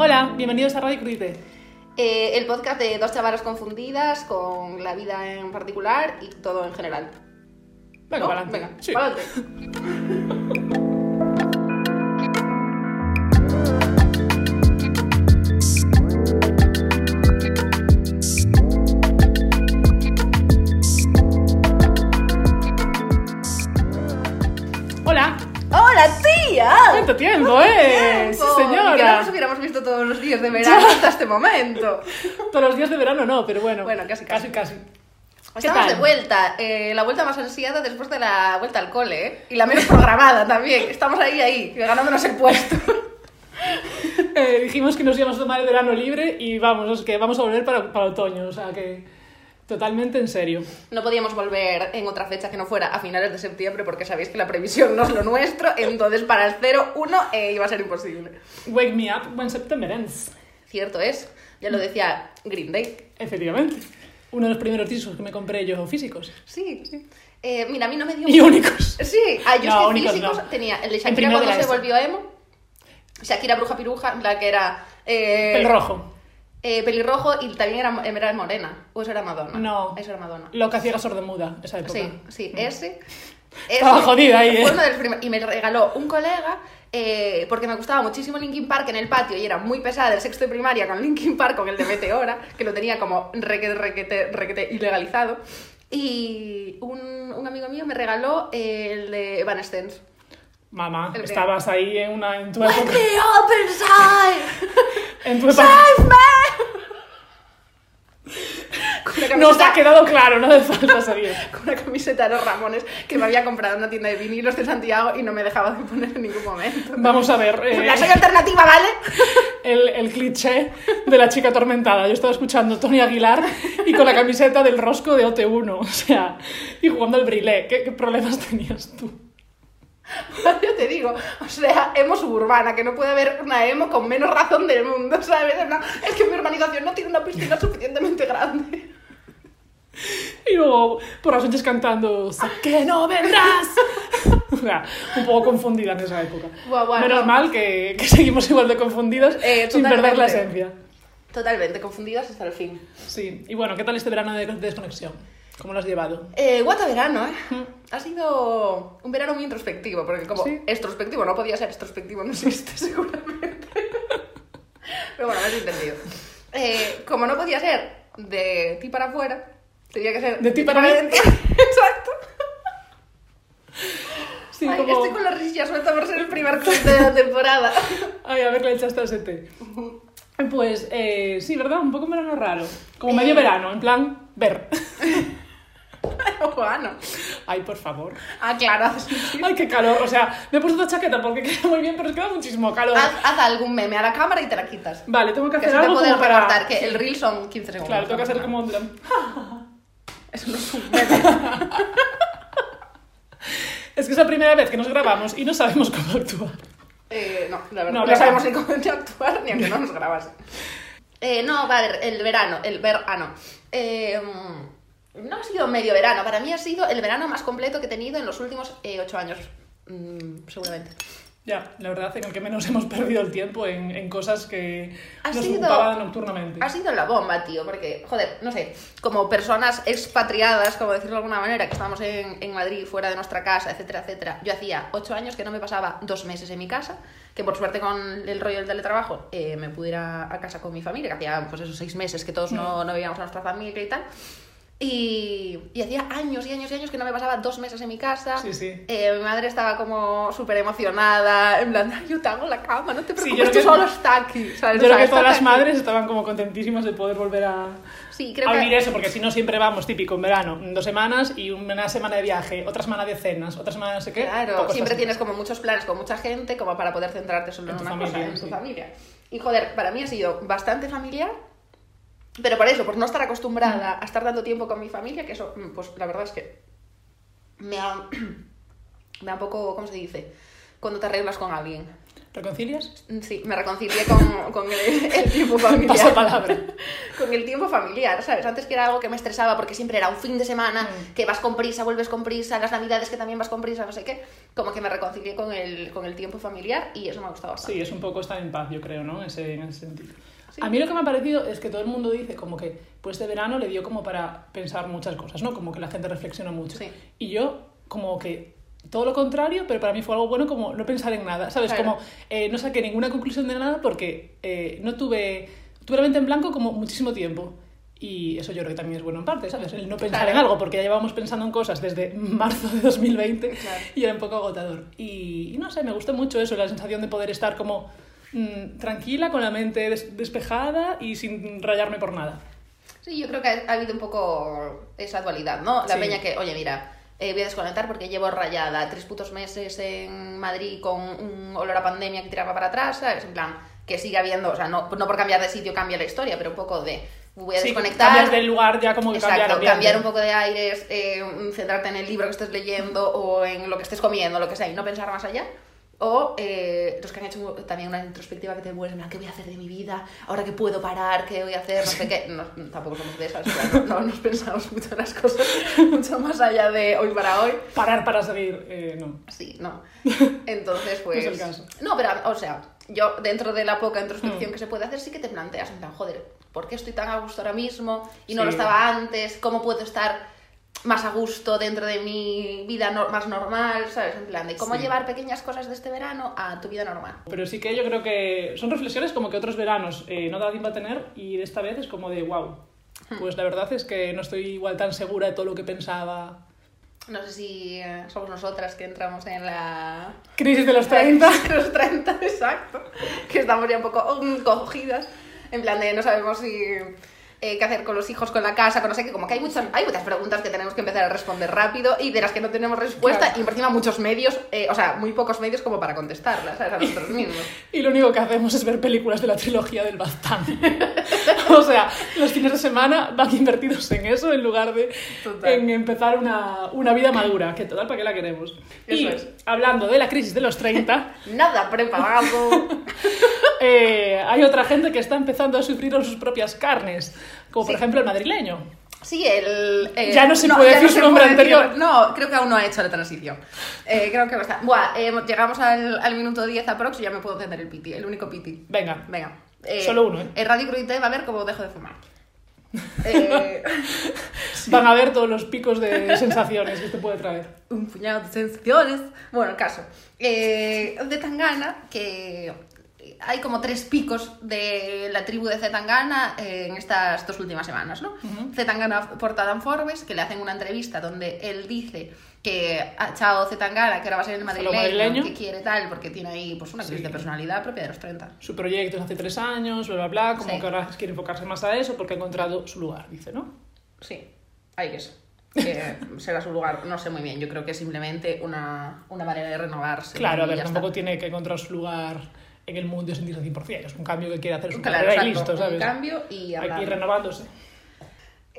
Hola, bienvenidos a Radio Crudite. Eh, el podcast de dos chavalas confundidas con la vida en particular y todo en general. Venga, ¿No? para adelante. Venga, Sí. Hola, ¡Hola, tía! ¿cuánto tiempo, eh? Sí, Tiempo. Y que no señora. nos hubiéramos visto todos los días de verano hasta este momento. Todos los días de verano no, pero bueno. Bueno, casi, casi. casi. casi. Estamos tal? de vuelta. eh, la vuelta más ansiada después de la vuelta al cole, ¿eh? Y la menos programada también. Estamos ahí, ahí, ganándonos el puesto. Eh, dijimos que nos íbamos a tomar el verano libre y vamos, es que vamos a volver para, para otoño, o sea que totalmente en serio. No podíamos volver en otra fecha que no fuera a finales de septiembre porque sabéis que la previsión no es lo nuestro, entonces para el 0-1 eh, iba a ser imposible. Wake me up when September ends. Cierto es, ya lo decía Green Day. Efectivamente. Uno de los primeros discos que me compré yo físicos. Sí, sí. Eh, mira, a mí no me dio... Y únicos. Sí, ah, yo No, únicos físicos no. tenía el de Shakira cuando se volvió emo, Shakira Bruja Piruja, la que era... Eh, El rojo. Eh, pelirrojo y también era, era morena. ¿O eso era Madonna? No. Eso era Madonna. Lo que hacía era sordomuda, esa época. Sí, sí, ese. Estaba jodida ahí, ¿eh? Y me regaló un colega eh, porque me gustaba muchísimo Linkin Park en el patio y era muy pesada del sexto de primaria con Linkin Park, con el de Meteora, que lo tenía como requete, requete, requete ilegalizado. Y un, un amigo mío me regaló el de Evanescence. Mamá, estabas ahí en una en tu época. the open side, En tu época. Una Nos camiseta- ha quedado claro, no hace falta seguir. con una camiseta de los Ramones que me había comprado en una tienda de vinilos de Santiago y no me dejaba de poner en ningún momento. Vamos a ver. eh, La soy alternativa, ¿vale? el, el cliché de la chica atormentada. Yo estaba escuchando Tony Aguilar y con la camiseta del rosco de OT1, o sea, y jugando al brilé. ¿Qué, qué problemas tenías tú? Yo te digo, o sea, emo suburbana, que no puede haber una emo con menos razón del mundo, ¿sabes? Plan, Es que mi urbanización no tiene una piscina suficientemente grande. Y luego por las noches cantando "Sé que no vendrás. O sea, un poco confundida en esa época. Buah, buah, Menos no. mal que, que seguimos igual de confundidas Eh, sin perder la esencia. Totalmente, confundidas hasta el fin. Sí, y bueno, ¿qué tal este verano de desconexión? ¿Cómo lo has llevado? Eh, guata verano, ¿eh? Ha sido un verano muy introspectivo, porque como Sí. extrospectivo no podía ser, extrospectivo no existe seguramente. Pero bueno, me has entendido. Eh, como no podía ser de ti para afuera, tenía que ser De ti para adentro. Exacto. Sí, Ay, como... Estoy con la risilla suelta por ser el primer clip de la temporada. Ay, a ver, le echaste ese té. Pues eh, sí, ¿verdad? Un poco un verano raro. Como Eh. medio verano, en plan, ver. Bueno. Ay, por favor. Ah, claro. Ay, qué calor. O sea, me he puesto esta chaqueta porque queda muy bien, pero es que da muchísimo calor. Haz, haz algún meme a la cámara y te la quitas. Vale, tengo que Que hacer te algo puede como para... que el reel son 15 segundos. Claro, tengo que hacer como un plan. Eso no es un meme. Es que es la primera vez que nos grabamos y no sabemos cómo actuar. Eh, no, la verdad. No, No, sabemos ni cómo actuar ni aunque no nos grabase. Eh, no, vale, el verano, el verano. Eh, no ha sido medio verano, para mí ha sido el verano más completo que he tenido en los últimos eh, ocho años, mm, seguramente. Ya, la verdad, en el que menos hemos perdido el tiempo en, en cosas que Ha nos sido- ocupaban nocturnamente. Ha sido la bomba, tío, porque, joder, no sé, como personas expatriadas, como decirlo de alguna manera, que estábamos en, en Madrid, fuera de nuestra casa, etcétera, etcétera. Yo hacía ocho años que no me pasaba dos meses en mi casa, que por suerte con el rollo del teletrabajo eh, me pude ir a, a casa con mi familia, que hacía pues esos seis meses que todos no, no veíamos a nuestra familia y tal. Y, y hacía años y años y años que no me pasaba dos meses en mi casa. Sí, sí. Eh, mi madre estaba como súper emocionada, en plan, "Ay, yo te hago la cama, no te Sí, preocupes, creo tú que- solo está aquí. ¿sabes? Yo O creo que todas las aquí. madres estaban como contentísimas de poder volver a, Sí, creo a que... vivir eso, porque si no siempre vamos típico en verano, dos semanas y una semana de viaje, otra semana de cenas, otra semana no sé qué. Claro, siempre tienes como muchos planes con mucha gente como para poder centrarte solo En en, una cosa, familia, en tu sí. familia. Y joder, para mí ha sido bastante familiar, pero por eso, por no estar acostumbrada a estar dando tiempo con mi familia, que eso, mm, pues la verdad es que me da, me da un poco, ¿cómo se dice? Cuando te arreglas con alguien. ¿Reconcilias? Sí, me reconcilié con, con el, el tiempo familiar. Paso palabra. con el tiempo familiar, ¿sabes? Antes que era algo que me estresaba porque siempre era un fin de semana Mm. que vas con prisa, vuelves con prisa, las navidades que también vas con prisa, no sé qué. Como que me reconcilié con el, con el tiempo familiar y eso me ha gustado bastante. Sí, es un poco estar en paz, yo creo, ¿no? Ese, en ese sentido. Sí. A mí lo que me ha parecido es que todo el mundo dice como que pues este verano le dio como para pensar muchas cosas, ¿no? Como que la gente reflexiona mucho. Sí. Y yo como que todo lo contrario, pero para mí fue algo bueno como no pensar en nada, ¿sabes? Claro. Como eh, no saqué ninguna conclusión de nada porque eh, no tuve, tuve la mente en blanco como muchísimo tiempo. Y eso yo creo que también es bueno en parte, ¿sabes? El no pensar Claro. en algo, porque ya llevamos pensando en cosas desde marzo de 2020 Claro. y era un poco agotador. Y, y no sé, me gustó mucho eso, la sensación de poder estar como mm, tranquila, con la mente des- despejada y sin rayarme por nada. Sí, yo creo que ha, ha habido un poco esa dualidad, ¿no? La Sí. peña que, oye, mira, eh, voy a desconectar porque llevo rayada tres putos meses en Madrid con un olor a pandemia que tiraba para atrás, ¿sabes? En plan, que sigue habiendo, o sea, no, no por cambiar de sitio cambia la historia, pero un poco de, voy a Sí, desconectar. cambias de lugar ya como que cambiar Exacto, ambiente. cambiar un poco de aires, eh, centrarte en el libro que estés leyendo o en lo que estés comiendo, lo que sea, y no pensar más allá. O eh, los que han hecho también una introspectiva que te mueres, en plan, ¿qué voy a hacer de mi vida? Ahora que puedo parar, ¿qué voy a hacer? No sé qué. No, tampoco somos de esas, no, no nos pensamos mucho en las cosas, mucho más allá de hoy para hoy. Parar para seguir, eh, no. Sí, no. Entonces, pues. No es el caso. No, pero, o sea, yo dentro de la poca introspección Mm. que se puede hacer, sí que te planteas, en plan, joder, ¿por qué estoy tan a gusto ahora mismo y no Sí. lo estaba antes? ¿Cómo puedo estar más a gusto dentro de mi vida no- más normal? ¿Sabes? En plan, de cómo Sí. llevar pequeñas cosas de este verano a tu vida normal. Pero sí que yo creo que son reflexiones como que otros veranos eh, no da tiempo a tener y de esta vez es como de wow. Hmm. Pues la verdad es que no estoy igual tan segura de todo lo que pensaba. No sé si eh, somos nosotras que entramos en la... Crisis de los 30. los 30, exacto. Que estamos ya un poco cogidas. En plan de no sabemos si... eh, qué hacer con los hijos, con la casa, con no sé qué, como que hay muchas, hay muchas preguntas que tenemos que empezar a responder rápido y de las que no tenemos respuesta Claro. y por encima muchos medios, eh, o sea, muy pocos medios como para contestarlas, ¿sabes? A nosotros mismos. Y lo único que hacemos es ver películas de la trilogía del Baztán. o sea, los fines de semana van invertidos en eso en lugar de Total. en empezar una, una vida madura, que total, ¿para qué la queremos? y Eso es. hablando de la crisis de los 30, Nada preparado. eh, hay otra gente que está empezando a sufrir en sus propias carnes, como por Sí. ejemplo el madrileño. Sí, el... eh, Ya no se puede decir no su nombre decir- anterior. no, creo que aún no ha hecho la transición. Eh, creo que está. Buah, eh, llegamos al, al minuto 10 aprox y ya me puedo encender el piti, el único piti. Venga, Venga. Solo uno, ¿eh? En Radio Crudité va a ver cómo dejo de fumar. Van a ver todos los picos de sensaciones que te puede traer. un puñado de sensaciones. Bueno, el caso. De Tangana, que hay como tres picos de la tribu de Zetangana en estas dos últimas semanas, ¿no? Ujú. Zetangana portada en Forbes, que le hacen una entrevista donde él dice que ha echado Zetangana, que ahora va a ser el madrileño, madrileño. que quiere tal, porque tiene ahí pues una crisis Sí. de personalidad propia de los 30. Su proyecto es hace tres años, bla, bla, bla, como Sí. que ahora quiere enfocarse más a eso porque ha encontrado su lugar, dice, ¿no? Sí, hay que eso. Que será su lugar, no sé muy bien. Yo creo que es simplemente una, una manera de renovarse. Claro, a ver, tampoco está. tiene que encontrar su lugar en el mundo y sentirse 100%. Es un cambio que quiere hacer su Claro, carrera y listo, ¿sabes? Un cambio y Hay que ir renovándose.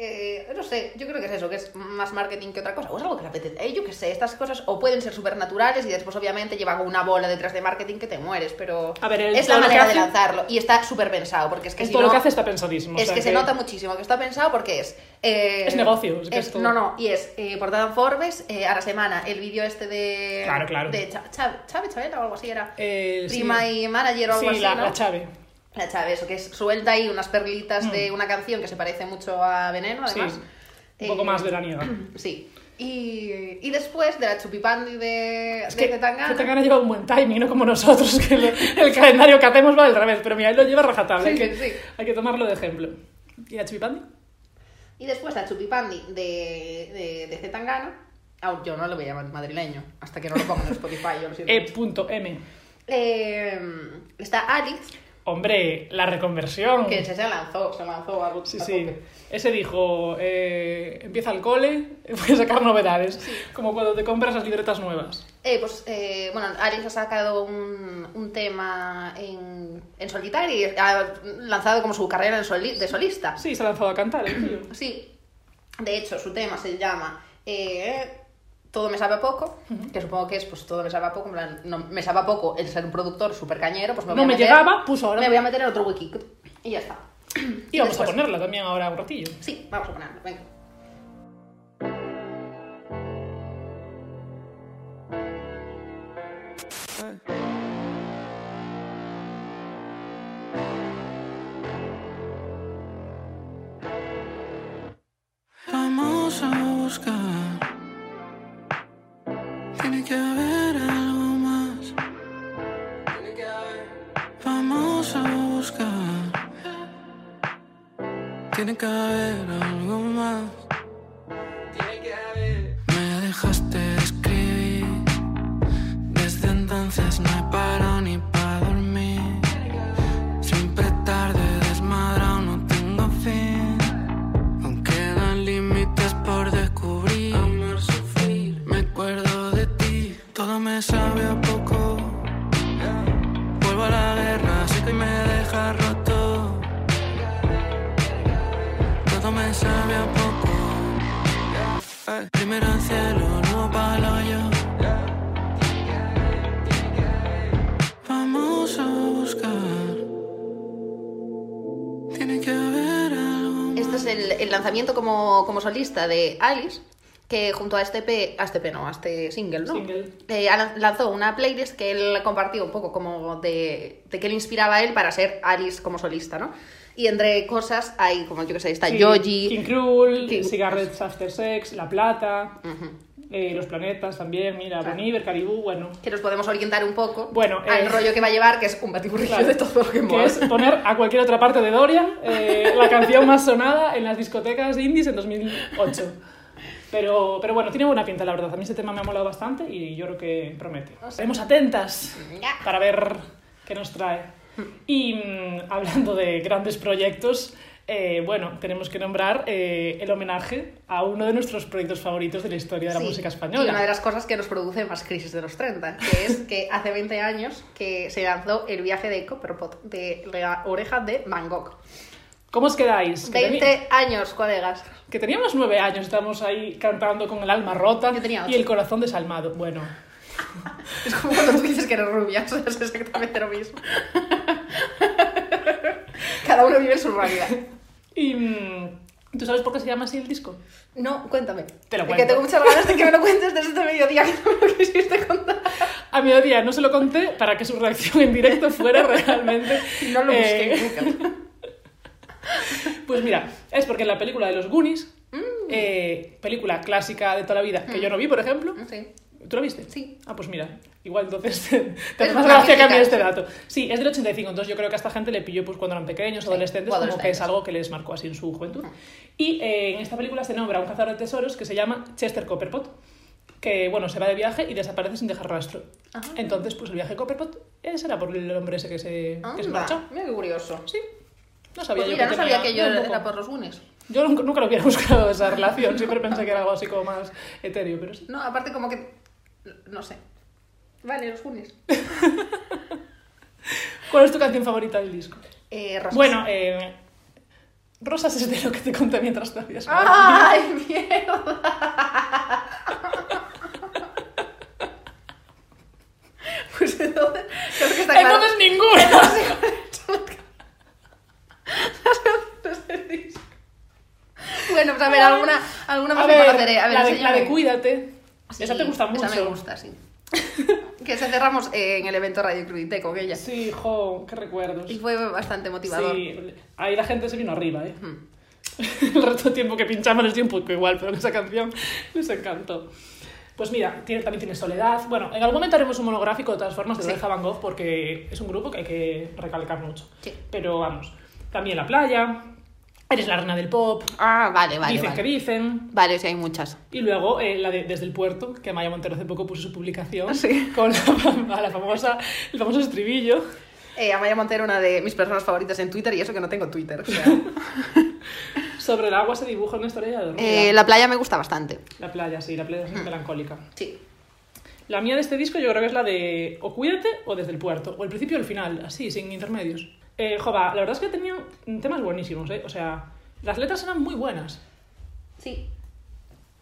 Eh, no sé, yo creo que es eso, que es más marketing que otra cosa. O es algo que le apetece. Eh, yo qué sé, estas cosas o pueden ser súper naturales y después obviamente llevan una bola detrás de marketing que te mueres, pero A ver, el- es la manera de lanzarlo y está súper pensado, porque es que Es si todo no... lo que hace está pensadísimo. o Es sea que se nota muchísimo que está pensado porque es... eh, Es negocio, es que es todo. No, no, y es eh, portada en Forbes, eh, a la semana, el vídeo este de... Claro, claro. De Chávez, Chavela o algo así era. Sí. Prima y manager o algo Sí, así, la, ¿no? la Chave. La Chávez, eso que es, suelta ahí unas perlitas Mm. de una canción que se parece mucho a Veneno, además. Sí, un poco Eh, más veraniega. Sí. Y, y después de la chupipandi de, Es de que Zetangana- Zetangana lleva un buen timing, no como nosotros, que el, el calendario que hacemos va al revés. Pero mira, él lo lleva rajatabla. Sí, hay, que, sí, hay que tomarlo de ejemplo. ¿Y la Chupipandi? Y después la chupipandi de, de, de Zetangana. Ah, yo no lo voy a llamar madrileño, hasta que no lo pongan en Spotify, yo lo siento. E. punto M. Eh, está Alex, Hombre, la reconversión. que se, se lanzó, se lanzó a, Sí, a sí. Ese dijo, eh, empieza el cole, voy a sacar novedades. Como cuando te compras las libretas nuevas. Eh, pues, eh, bueno, Alex ha sacado un, un tema en, en solitario y ha lanzado como su carrera en soli- de solista. Sí, se ha lanzado a cantar el tío. Sí, de hecho, su tema se llama eh, Todo me sabe a poco, que supongo que es pues todo me sabe a poco, no, me sabe a poco el ser un productor súper cañero, pues me voy No a me llegaba, pues ahora... me voy a meter en otro wiki y ya está. Y vamos a ponerla también ahora un ratillo. Sí, vamos a ponerlo, venga. Tiene el, el lanzamiento como, como solista de Alice, que junto a este P, a este P no, a este single, ¿no? Single. Eh, lanzó una playlist que él compartió un poco como de, de qué le inspiraba a él para ser Alice como solista, ¿no? Y entre cosas hay, como yo que sé, está Sí, Yoji, King Cruel, King- Cigarettes After Sex, La Plata, eh, Los Planetas también, mira, Claro. Boniver, Caribú, bueno. que nos podemos orientar un poco Bueno, al rollo que va a llevar, que es un batiburrillo Claro, de todo lo que que mola. es poner a cualquier otra parte de Dorian eh, la canción más sonada en las discotecas indies en 2008. Pero, pero bueno, tiene buena pinta, la verdad. A mí ese tema me ha molado bastante y yo creo que promete. Estaremos atentas para ver qué nos trae. Y mm, hablando de grandes proyectos, eh, bueno, tenemos que nombrar eh, el homenaje a uno de nuestros proyectos favoritos de la historia de la música Y española. una de las cosas que nos produce más crisis de los 30, que es que hace 20 años que se lanzó el viaje de Copperpot, de la oreja de Van Gogh. ¿Cómo os quedáis? Que teni- 20 años, colegas. Que teníamos nueve años, estábamos ahí cantando con el alma rota y el corazón desalmado. Bueno, Es como cuando tú dices que eres rubia, es exactamente lo mismo. Cada uno vive su realidad. Y mm, ¿tú sabes por qué se llama así el disco? No, cuéntame. Te lo Es cuento. Que tengo muchas ganas de que me lo cuentes desde este mediodía que no me lo quisiste contar. A mediodía no se lo conté para que su reacción en directo fuera realmente... No lo busqué eh, nunca. Pues mira, es porque en la película de los Goonies, Mm. eh, película clásica de toda la vida, que yo no vi, por ejemplo, Sí. ¿Tú lo viste? Sí. Ah, pues mira, igual entonces te hace más gracia mítica. este dato. Sí, es del 85, entonces yo creo que a esta gente le pilló pues cuando eran pequeños, Sí, adolescentes, como que es algo que les marcó así en su juventud. Y eh, en esta película se nombra un cazador de tesoros que se llama Chester Copperpot, que bueno, se va de viaje y desaparece sin dejar rastro. Ajá. Entonces, pues el viaje de Copperpot ese era por el hombre ese que se, que se Anda, marchó. Mira qué curioso. Sí. No sabía Pues yo que no tenía- sabía que yo era por los unes. Yo nunca, nunca lo hubiera buscado esa relación, siempre pensé que era algo así como más etéreo, pero sí. No, aparte como que... No sé. Vale, los unes. ¿Cuál es tu canción favorita del disco? Eh, Rosas. Bueno, eh, Rosas es de lo que te conté mientras te hacías. ¡Ay, mierda! Pues entonces, creo que está claro. Entonces ninguna. Bueno, pues a ver, alguna, alguna más A me ver, conoceré. A ver, la, de, la de Cuídate. Sí, esa te gusta mucho. Esa me gusta, sí. que se cerramos eh, en el evento Radio Crudité con ella. Sí, jo, qué recuerdos. Y fue bastante motivador. Sí, ahí la gente se vino arriba, ¿eh? El resto del tiempo que pinchamos les dio un poco igual, pero esa canción les encantó. Pues mira, tiene, también tiene Soledad. Bueno, en algún momento haremos un monográfico de todas formas de Sí. Loreja Van Gogh porque es un grupo que hay que recalcar mucho. Sí. Pero vamos, también La Playa, Eres la reina del pop, Ah, vale, vale. Dicen vale. que dicen. Vale, sí, hay muchas. Y luego eh, la de Desde el Puerto, que Maya Montero hace poco puso su publicación Sí. con la, famosa, el famoso estribillo. Eh, Amaya Montero, una de mis personas favoritas en Twitter, y eso que no tengo Twitter. o sea. Sobre el agua se dibuja una historia de. Eh, la playa me gusta bastante. La playa, sí, la playa es melancólica. Sí. La mía de este disco yo creo que es la de O Cuídate o Desde el Puerto, o el principio o el final, así, sin intermedios. Eh, jova, la verdad es que tenían temas buenísimos, ¿eh? O sea, las letras eran muy buenas. Sí.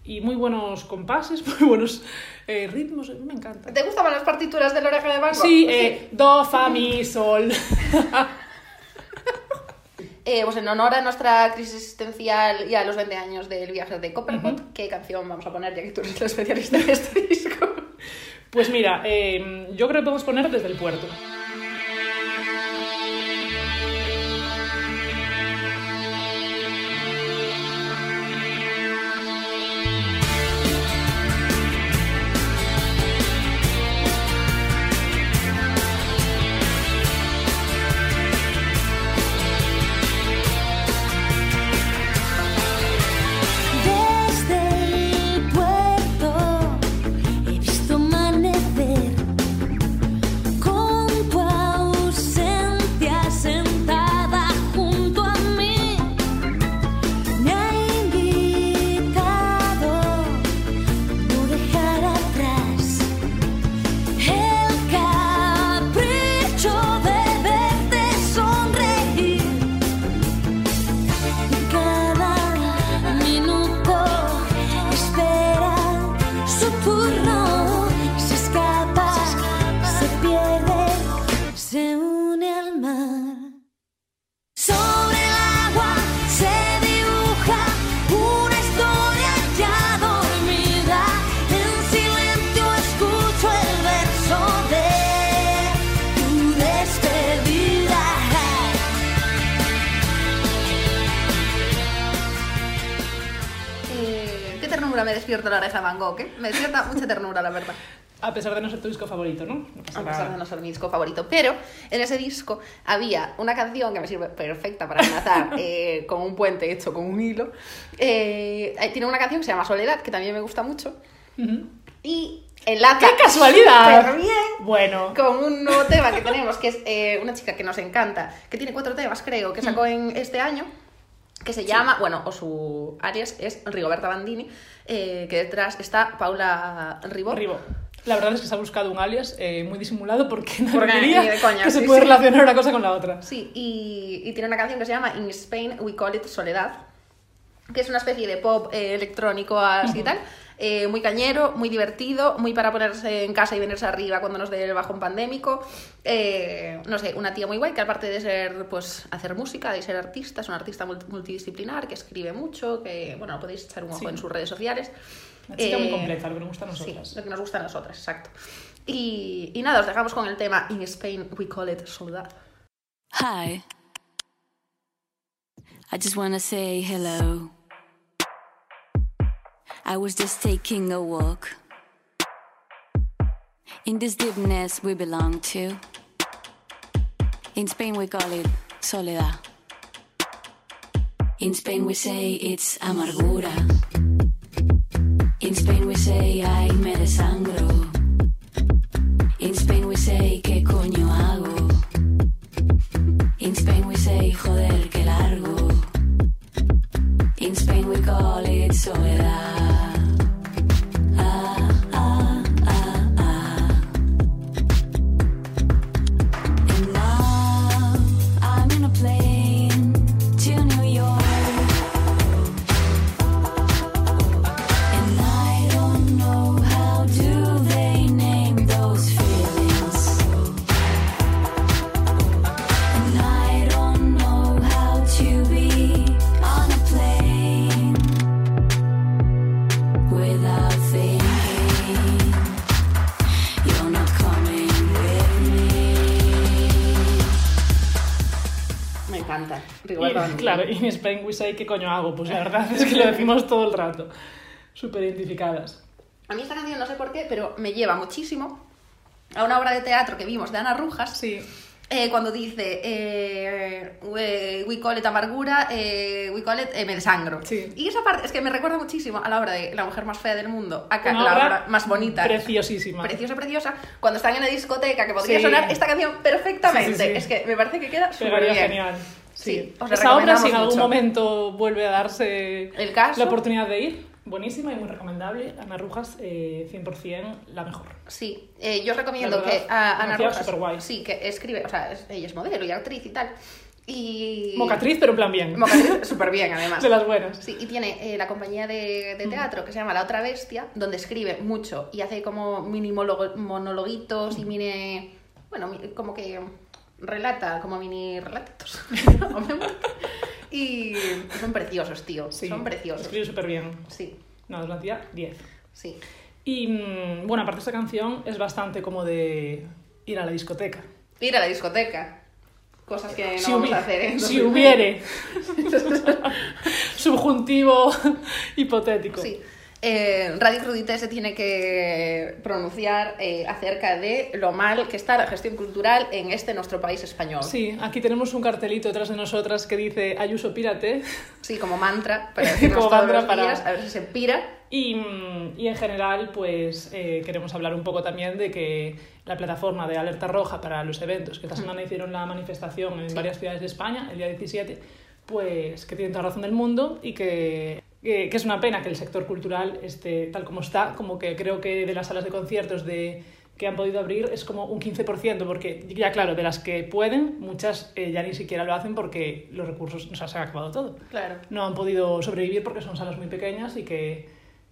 y muy buenos compases, muy buenos eh, ritmos, me encanta. ¿Te gustaban las partituras de la oreja de Van Gogh? Sí, eh, do, fa, mi, sol. Eh, pues en honor a nuestra crisis existencial y a los 20 años del viaje de Copperpot, ¿qué canción vamos a poner ya que tú eres la especialista de este disco? Pues mira, eh, yo creo que podemos poner desde el puerto. De no ser tu disco favorito, ¿no? No pasa A pesar nada. de no ser mi disco favorito. Pero en ese disco había una canción que me sirve perfecta para enlazar eh, con un puente hecho con un hilo. Eh, tiene una canción que se llama Soledad, que también me gusta mucho. Ujú. Y enlaza ¡Qué casualidad! superbién Bueno, con un nuevo tema que tenemos, que es eh, una chica que nos encanta, que tiene cuatro temas, creo, que sacó en este año, que se llama, bueno, o su alias es Rigoberta Bandini, eh, que detrás está Paula Ribó. Ribo. La verdad es que se ha buscado un alias eh, muy disimulado porque Porque diría coña, que se sí, puede sí. relacionar una cosa con la otra. Sí, y, y tiene una canción que se llama In Spain We Call It Soledad, que es una especie de pop eh, electrónico así y tal, eh, muy cañero, muy divertido, muy para ponerse en casa y venirse arriba cuando nos dé el bajón pandémico. Eh, no sé, una tía muy guay que aparte de ser, pues, hacer música, de ser artista, es una artista multi- multidisciplinar, que escribe mucho, que, bueno, podéis echar un ojo Sí. en sus redes sociales. Una chica muy Eh, completa, lo que nos gusta a Sí, lo que nos gusta a nosotras, exacto. Y, y nada, os dejamos con el tema In Spain We Call It Soledad. Hi. I just want to say hello. I was just taking a walk in this deepness we belong to. In Spain, we call it soledad. In Spain, we say it's amargura. In Spain, we say ay, me desangro. In Spain, we say ¿qué coño hago? In Spain we say joder que largo. In Spain we call it soledad. Claro, y en Spain we say, ¿qué coño hago? Pues la verdad es que lo decimos todo el rato. Súper identificadas. A mí esta canción no sé por qué, pero me lleva muchísimo a una obra de teatro que vimos de Ana Rujas, Sí. eh, cuando dice eh, we, we call it amargura, eh, we call it eh, me desangro. Sí. Y esa parte es que me recuerda muchísimo a la obra de La mujer más fea del mundo, acá, Una la obra obra más bonita. Preciosísima. Preciosa, preciosa, cuando están en la discoteca, que podría Sí. sonar esta canción perfectamente. Sí. Es que me parece que queda súper bien. genial. Sí. Os Esa obra, si en algún mucho. momento vuelve a darse El caso. la oportunidad de ir, buenísima y muy recomendable. Ana Rujas, eh, 100% la mejor. Sí, eh, yo os recomiendo verdad, que a Ana superguay. sí, que escribe, o sea, es- ella es modelo y actriz y tal, Y... Mocatriz, pero en plan bien. Mocatriz, súper bien, además. De las buenas. Sí, y tiene eh, la compañía de, de teatro que se llama La Otra Bestia, donde escribe mucho y hace como mini monologuitos y mini. Bueno, como que relata, como mini relatitos. y son preciosos, tío. Sí, son preciosos. Escribe súper bien. Sí, No, es una tía 10. sí. Y mm, bueno, aparte esta canción es bastante como de ir a la discoteca. Ir a la discoteca. Cosas que no si, vamos a hacer. en si 2020. hubiere. Subjuntivo hipotético. Sí. Eh, Radio Crudité se tiene que pronunciar eh, acerca de lo mal que está la gestión cultural en este nuestro país español. Sí, aquí tenemos un cartelito detrás de nosotras que dice Ayuso pírate. Sí, como mantra, para Como todos mantra los para- días, a ver si se pira. Y, y en general, pues eh, queremos hablar un poco también de que la plataforma de Alerta Roja para los eventos, que esta semana hicieron la manifestación en varias ciudades de España, el día 17, pues que tienen toda razón del mundo y que, que, que es una pena que el sector cultural esté tal como está, como que creo que de las salas de conciertos de que han podido abrir es como un 15%, porque ya claro, de las que pueden, muchas eh, ya ni siquiera lo hacen porque los recursos, o sea, se ha acabado todo Claro. no han podido sobrevivir porque son salas muy pequeñas y que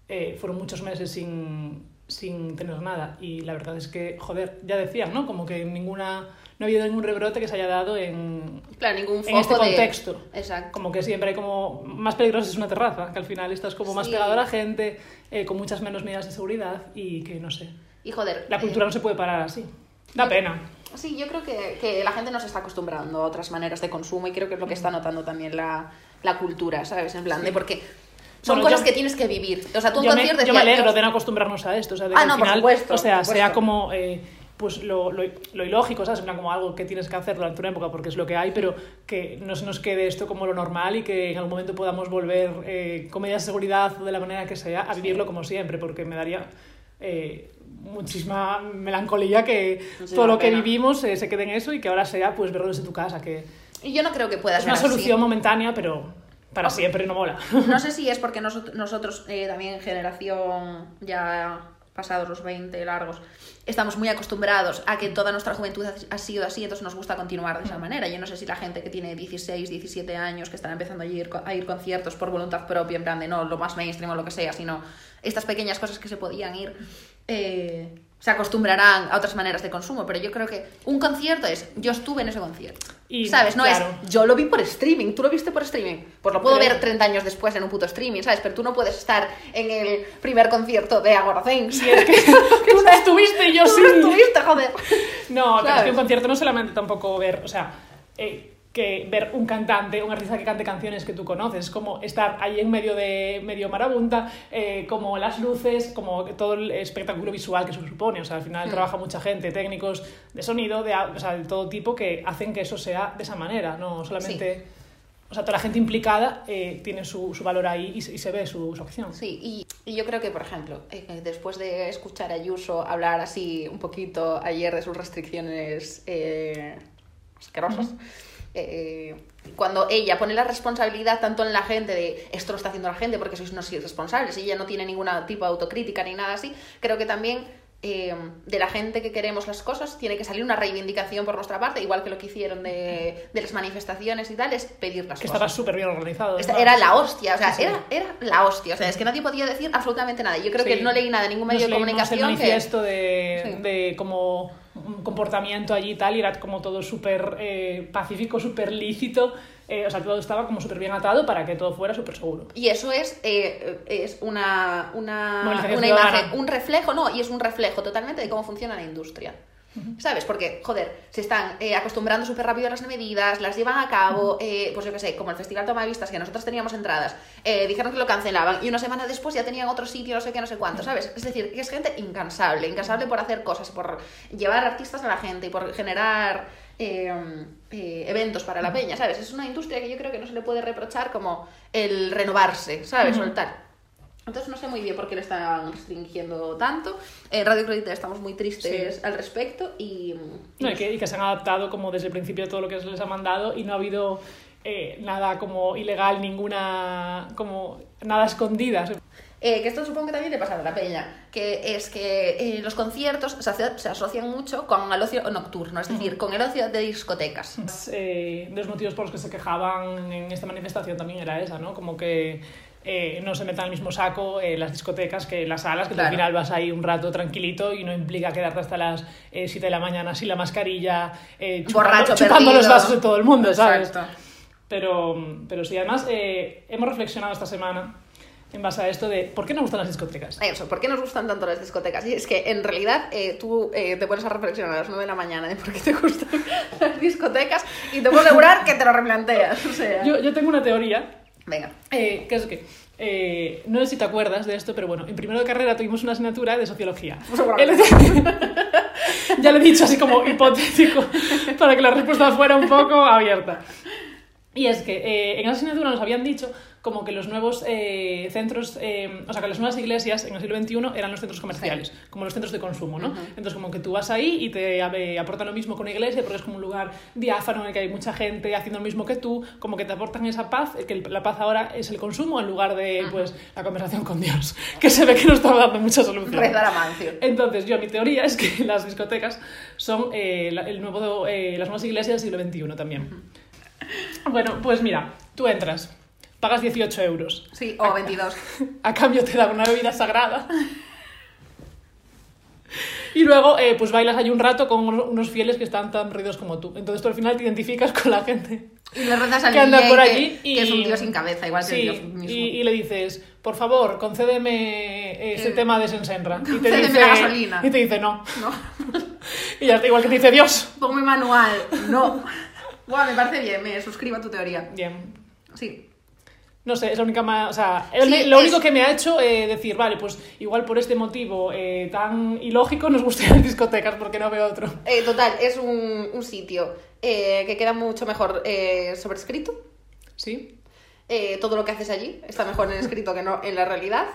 eh, fueron muchos meses sin, sin tener nada. Y la verdad es que, joder, ya decían, ¿no? Como que ninguna, no ha habido ningún rebrote que se haya dado en, Claro, ningún foco en este de- contexto. Exacto. Como que siempre hay como más peligroso es una terraza, que al final estás como más Sí. pegado a la gente, eh, con muchas menos medidas de seguridad y que no sé. Y joder. La eh, cultura no se puede parar así. Da pena. Sí, yo creo que, que la gente no se está acostumbrando a otras maneras de consumo y creo que es lo que está notando también la, la cultura, ¿sabes? En plan de porque son Bueno, cosas yo- que tienes que vivir. O sea, tú un yo, me, yo me alegro "Dios, de no acostumbrarnos a esto. O sea, de Ah, que no, al por final, supuesto, o sea, por sea como eh, pues lo, lo, lo ilógico, ¿sabes? Como algo que tienes que hacer durante una época porque es lo que hay, pero que no se nos quede esto como lo normal y que en algún momento podamos volver eh, con medidas de seguridad o de la manera que sea a vivirlo como siempre, porque me daría eh, muchísima melancolía que todo lo que vivimos eh, se quede en eso y que ahora sea pues verlo desde tu casa, que Y yo no creo que pueda es ser una así. solución momentánea, pero para siempre no mola. No sé si es porque nosot- nosotros, eh, también generación ya pasados los 20 largos, estamos muy acostumbrados a que toda nuestra juventud ha- sido así, entonces nos gusta continuar de esa manera. Yo no sé si la gente que tiene 16, 17 años, que están empezando a ir, a ir conciertos por voluntad propia, en plan de no lo más mainstream o lo que sea, sino estas pequeñas cosas que se podían ir, eh, se acostumbrarán a otras maneras de consumo. Pero yo creo que un concierto es, yo estuve en ese concierto. Y, ¿Sabes? No claro. es, yo lo vi por streaming, tú lo viste por streaming. Pues lo puedo Pero- ver 30 años después en un puto streaming, ¿sabes? Pero tú no puedes estar en el primer concierto de Agora Things. Y es que tú no estuviste y yo Tú sí. no estuviste, joder. No, pero es que un concierto no solamente tampoco ver, o sea, eh, que ver un cantante, un artista que cante canciones que tú conoces, es como estar ahí en medio de medio marabunta, eh, como las luces, como todo el espectáculo visual que eso supone, o sea, al final trabaja mucha gente, técnicos de sonido, de, o sea, de todo tipo que hacen que eso sea de esa manera, no solamente... O sea, toda la gente implicada eh, tiene su, su valor ahí y, se- y se ve su, su acción. Sí, y, y yo creo que, por ejemplo, eh, después de escuchar a Ayuso hablar así un poquito ayer de sus restricciones asquerosas, eh, cuando ella pone la responsabilidad tanto en la gente de esto lo está haciendo la gente porque sois unos irresponsables y ella no tiene ningún tipo de autocrítica ni nada así, creo que también eh, de la gente que queremos las cosas tiene que salir una reivindicación por nuestra parte, igual que lo que hicieron de, de las manifestaciones y tal, es pedir las Que cosas. estaba súper bien organizado. Esta- era la hostia, o sea, Sí, sí. Era, era la hostia, o sea, es que nadie podía decir absolutamente nada. Yo creo Sí. que no leí nada en ningún medio Nos de comunicación el que... manifiesto de, Sí. de como un comportamiento allí y tal, y era como todo súper eh, pacífico, súper lícito, eh, o sea, todo estaba como súper bien atado para que todo fuera súper seguro. Y eso es, eh, es una, una, una imagen, un reflejo, no, y es un reflejo totalmente de cómo funciona la industria. ¿Sabes? Porque, joder, se están eh, acostumbrando súper rápido a las medidas, las llevan a cabo, eh, pues yo qué sé, como el Festival Tomavistas, que nosotros teníamos entradas, eh, dijeron que lo cancelaban y una semana después ya tenían otro sitio, no sé qué, no sé cuánto, ¿sabes? Es decir, que es gente incansable, incansable por hacer cosas, por llevar artistas a la gente y por generar eh, eh, eventos para la peña, ¿sabes? Es una industria que yo creo que no se le puede reprochar como el renovarse, ¿sabes? Soltar. Entonces no sé muy bien por qué le están restringiendo tanto. En Radio Credit estamos muy tristes Sí. al respecto y... y No, y, que, y que se han adaptado como desde el principio a todo lo que se les ha mandado y no ha habido eh, nada como ilegal, ninguna, como nada escondidas. Eh, que esto supongo que también le pasa a la peña, que es que eh, los conciertos se, aso- se asocian mucho con el ocio nocturno, es decir, con el ocio de discotecas. Eh, de los motivos por los que se quejaban en esta manifestación también era esa, ¿no? Como que eh, no se metan al mismo saco eh, las discotecas que las salas, que Claro. al final vas ahí un rato tranquilito y no implica quedarte hasta las 7 de la mañana sin la mascarilla, eh, chupando, Borracho, chupando los vasos de todo el mundo, ¿sabes? Exacto. Pero, pero sí, además eh, hemos reflexionado esta semana en base a esto de por qué nos gustan las discotecas. Eso, ¿por qué nos gustan tanto las discotecas? Y es que en realidad eh, tú eh, te pones a reflexionar a las 9 de la mañana de por qué te gustan las discotecas y te puedo asegurar que te lo replanteas. O sea, Yo, yo tengo una teoría venga. Eh, que es que, eh, no sé si te acuerdas de esto, pero bueno, en primero de carrera tuvimos una asignatura de sociología. Pues ya lo he dicho así como hipotético, para que la respuesta fuera un poco abierta. Y es que eh, en esa asignatura nos habían dicho como que los nuevos eh, centros, eh, o sea, que las nuevas iglesias en el siglo XXI eran los centros comerciales, como los centros de consumo, ¿no? Entonces, como que tú vas ahí y te eh, aportan lo mismo con una iglesia, porque es como un lugar diáfano en el que hay mucha gente haciendo lo mismo que tú, como que te aportan esa paz, que la paz ahora es el consumo en lugar de, pues, la conversación con Dios, que se ve que no está dando mucha solución. Rezar a Mancio. Entonces, yo, mi teoría es que las discotecas son eh, la- el nuevo, las nuevas iglesias del siglo XXI también. Bueno, pues mira, tú entras, pagas 18 euros, Sí, o 22. a cambio te dan una bebida sagrada. Y luego, eh, pues bailas ahí un rato con unos fieles que están tan perdidos como tú. Entonces tú al final te identificas con la gente Y le rezas al que anda por que- allí y que es un dios sin cabeza, igual que Sí, el dios mismo. Y, y le dices, por favor, concédeme ese tema de Sensenra. Y te dice, la gasolina. Y te dice no. No, Y ya está, igual que te dice Dios. ponme manual. No. Bueno, me parece bien, me suscribo a tu teoría. Bien. Sí. No sé, es la única ma- o sea, es Sí, lo es- único que me ha hecho eh, decir, vale, pues igual por este motivo eh, tan ilógico nos gustan las discotecas porque no veo otro. Eh, total, es un, un sitio que queda mucho mejor sobrescrito. ¿Sí? Todo lo que haces allí está mejor en escrito que no en la realidad.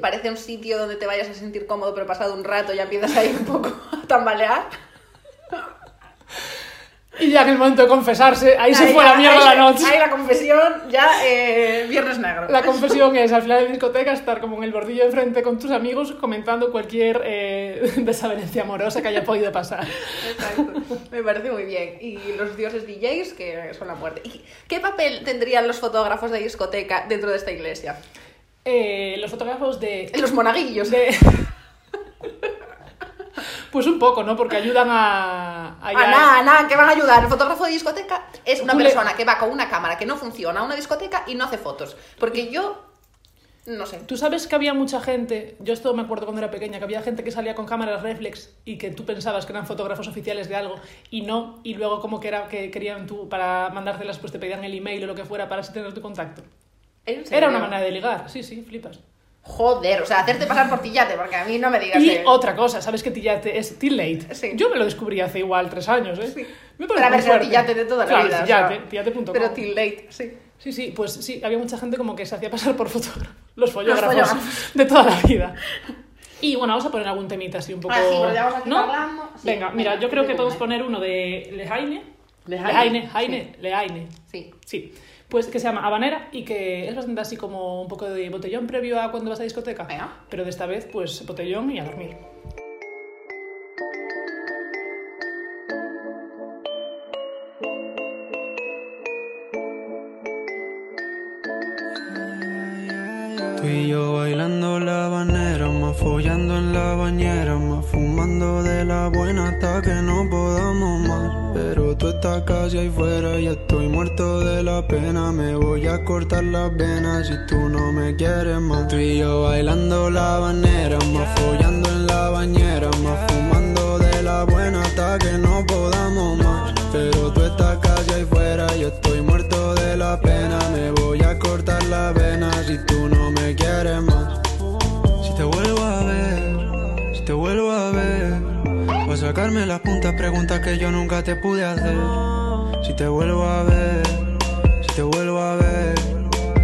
Parece un sitio donde te vayas a sentir cómodo, pero pasado un rato ya empiezas ahí un poco a tambalear. Y ya en el momento de confesarse, ahí, se fue ya- la mierda ahí- la noche. Ahí la confesión, ya eh, viernes negro. La confesión es al final de la discoteca estar como en el bordillo de frente con tus amigos comentando cualquier eh, desavenencia amorosa que haya podido pasar. Exacto. Me parece muy bien. Y los dioses DJs, que son la muerte. ¿Y qué papel tendrían los fotógrafos de discoteca dentro de esta iglesia? Eh, los fotógrafos de... Los monaguillos. de- Pues un poco, ¿no? Porque ayudan a... a nada, nada, que van a ayudar. El fotógrafo de discoteca es una le- persona que va con una cámara que no funciona a una discoteca y no hace fotos. Porque yo, no sé. Tú sabes que había mucha gente, yo esto me acuerdo cuando era pequeña, que había gente que salía con cámaras reflex y que tú pensabas que eran fotógrafos oficiales de algo y no, y luego como que era que querían tú para mandártelas pues te pedían el email o lo que fuera para así tener tu contacto. Era una manera de ligar, sí, sí, flipas. Joder, o sea, hacerte pasar por tillate, porque a mí no me digas Y otra cosa, ¿sabes que Tillate es Till Late? Sí. Yo me lo descubrí hace igual tres años, ¿eh? Sí. Me Pero parece a muy ver, fuerte. Tillate de toda la Claro, vida. o Tillate, sea, tillate.com. Pero till late, sí. Sí, sí, pues sí, había mucha gente como que se hacía pasar por fotógrafos. Los follógrafos follógrafos. de toda la vida. Y bueno, vamos a poner algún temita así un poco. Ah, sí, vamos aquí ¿no? hablando. Sí, venga, mira, venga, yo creo que sí, podemos poner uno de Lejaine. Lejaine, Lejaine, Jaine, Lejaine. Sí. Sí. Pues que se llama Habanera y que es bastante así como un poco de botellón previo a cuando vas a discoteca. Venga. Pero de esta vez, pues botellón y a dormir. Tú y yo bailando la banera, más follando en la bañera, más fumando de la buena hasta que no podamos tú estás casi ahí fuera y estoy muerto de la pena. Me voy a cortar las venas si tú no me quieres más. Tú y yo bailando la banera, más follando en la bañera, más fumando de la buena hasta que no podamos más. Pero tú estás casi ahí fuera y estoy muerto de la pena. Me voy a cortar las venas si tú no me quieres más. Si te vuelvo a ver, si te vuelvo a ver, o sacarme las puntas, preguntas que yo nunca te pude hacer. Si te vuelvo a ver, si te vuelvo a ver,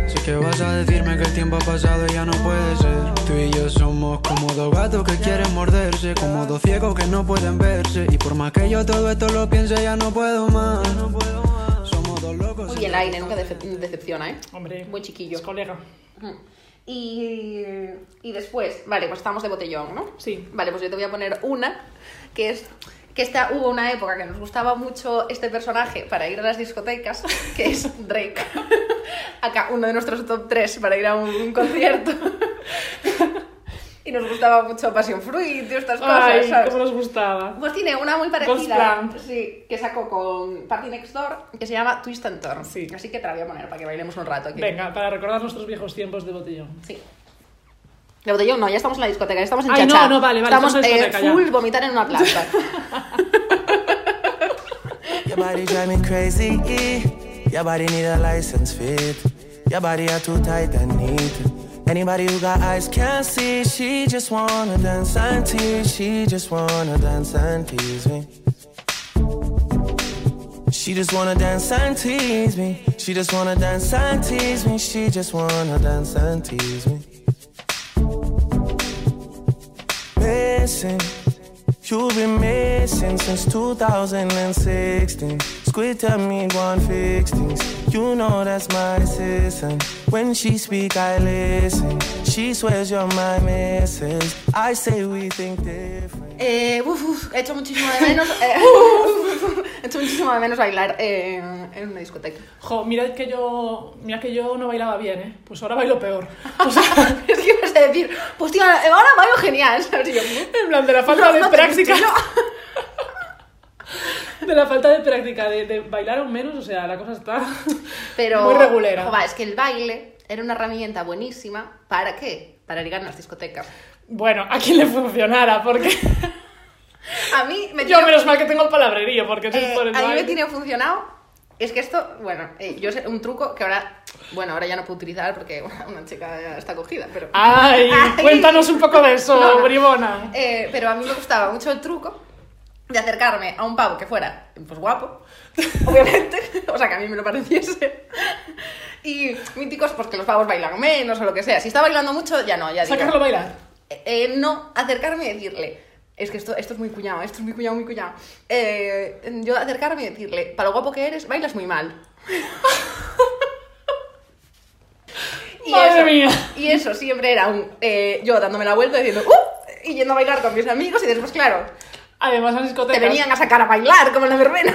sé que vas a decirme que el tiempo ha pasado y ya no puede ser. Tú y yo somos como dos gatos que quieren morderse, como dos ciegos que no pueden verse. Y por más que yo todo esto lo piense, ya no puedo más. Somos modo loco. Muy bien, la Aine, nunca decep- decepciona, ¿eh? Hombre, Buen chiquillo. es colega. Y, y después, vale, pues estamos de botellón, ¿no? Sí. Vale, pues yo te voy a poner una, que es que esta, hubo una época que nos gustaba mucho este personaje para ir a las discotecas, que es Drake. Acá, uno de nuestros top 3 para ir a un, un concierto. y nos gustaba mucho Passion Fruit y estas cosas, Ay, ¿sabes? cómo nos gustaba. Pues tiene una muy parecida, sí, que sacó con Party Next Door, que se llama Twist and Turn. Sí. Así que te la voy a poner para que bailemos un rato aquí. Venga, para recordar nuestros viejos tiempos de botellón. Sí. De botellón no, ya estamos en la discoteca, ya estamos en Ay, no, chachá. no, vale, vale, Estamos estamos en la eh, discoteca, ya. full vomitar en una planta. Your body drive me crazy. Your body need a license fit. Your body are too tight and neat. Anybody who got eyes can't see. She just wanna dance and tease. She just wanna dance and tease me. She just wanna dance and tease me. She just wanna dance and tease me. She just wanna dance and tease me. Missing. You've been missing since 2016. Squid tell me one fix things. You know that's my assistant. When she speak, I listen. She swears you're my missus. I say we think different. Eh, uf, uf, he hecho muchísimo de menos. eh, he hecho muchísimo de menos bailar eh, en una discoteca. Jo, mirad que yo, mira que yo no bailaba bien, ¿eh? Pues ahora bailo peor. O sea, es que ibas a decir, pues tío, ahora bailo genial, ¿sabes? Yo, en plan, de la falta de No, no te práctica. De la falta de práctica, de, de bailar aún menos, o sea, la cosa está Pero, muy regulera. es que el baile era una herramienta buenísima. ¿Para qué? Para ligar en las discotecas. Bueno, a quien le funcionara, porque A mí me yo tiene- menos mal que tengo palabrerío, porque eh, por el a mí me tiene funcionado. Es que esto, bueno, eh, yo sé un truco que ahora, bueno, ahora ya no puedo utilizar porque bueno, una chica ya está cogida, pero... Ay, Ay. cuéntanos un poco de eso, No, no. bribona. Eh, pero a mí me gustaba mucho el truco de acercarme a un pavo que fuera, pues guapo, obviamente, o sea, que a mí me lo pareciese. Y míticos, pues que los pavos bailan menos o lo que sea. Si está bailando mucho, ya no, ya digo. Sácalo a bailar. Eh, eh, no, acercarme y decirle, es que esto, esto es muy cuñado, esto es muy cuñado, muy cuñado. Eh, yo acercarme y decirle, para lo guapo que eres, bailas muy mal. Y Madre eso- mía. Y eso siempre era un, yo dándome la vuelta diciendo, ¡uh! Y yendo a bailar con mis amigos y después, claro, Además, las te discotecas. venían a sacar a bailar como en la verbena.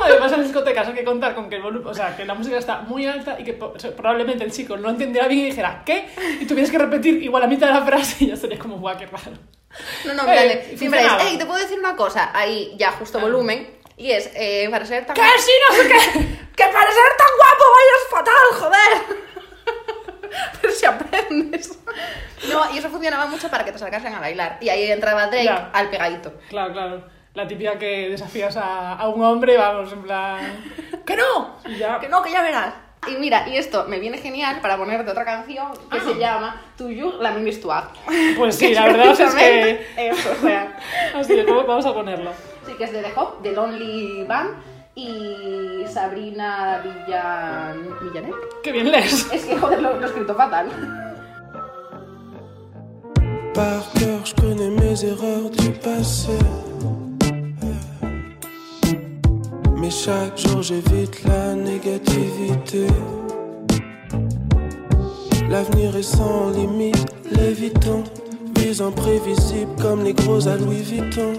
Además, las discotecas hay que contar con que el volumen, o sea, que la música está muy alta y que probablemente el chico no entendiera bien y dijera ¿qué? Y tuvieras que repetir igual la mitad de la frase y ya sería como guau, qué raro. No, no, Eh, Siempre es, hey, te puedo decir una cosa, ahí ya justo volumen, y es, eh, para ser tan... ¡Que sí, no sé qué! ¡Que para ser tan guapo bailas fatal, joder! Pero si aprendes. No, y eso funcionaba mucho para que te sacasen a bailar. Y ahí entraba Drake Ya. al pegadito. Claro, claro. La típica que desafías a, a un hombre, vamos, en plan. ¡Que no! Ya. Que no, que ya verás. Y mira, y esto me viene genial para ponerte otra canción que Ah. se llama Tuyo la même histoire. Pues sí, Que la verdad es que. Eso, o sea. Así es, vamos vamos a ponerlo. Sí, que es de The Hop, de Lonely Band y Sabrina Villan... Villanet. Qué bien lees. Es que, joder, lo, lo he escrito fatal. Par cœur, je connais mes erreurs du passé. Mais chaque jour, j'évite la négativité. L'avenir est sans limite, lévitant. Vis imprévisible comme les gros à Louis Vuitton.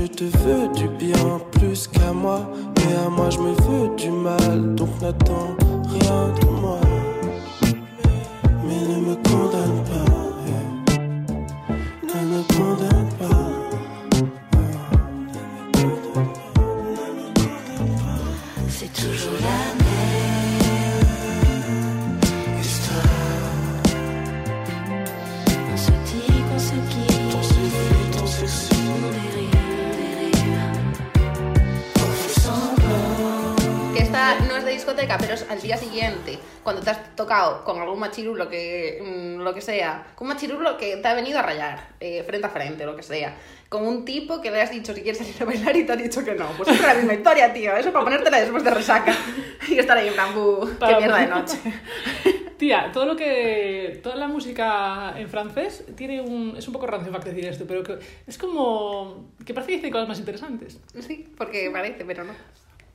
Je te veux du bien plus qu'à moi. Mais à moi, je me veux du mal. Donc n'attends discoteca, pero es al día siguiente, cuando te has tocado con algún machirulo que, mm, lo que sea, con un machirulo que te ha venido a rayar, eh, frente a frente, lo que sea, con un tipo que le has dicho si quieres salir a bailar y te ha dicho que no. Pues es la misma historia, tío, eso para ponértela después de resaca y estar ahí en plan, "Bu, qué mierda de noche. Tía, todo lo que. Toda la música en francés tiene un. Es un poco rancio para decir esto, pero que es como. que parece que dice cosas más interesantes. Sí, porque parece, pero no.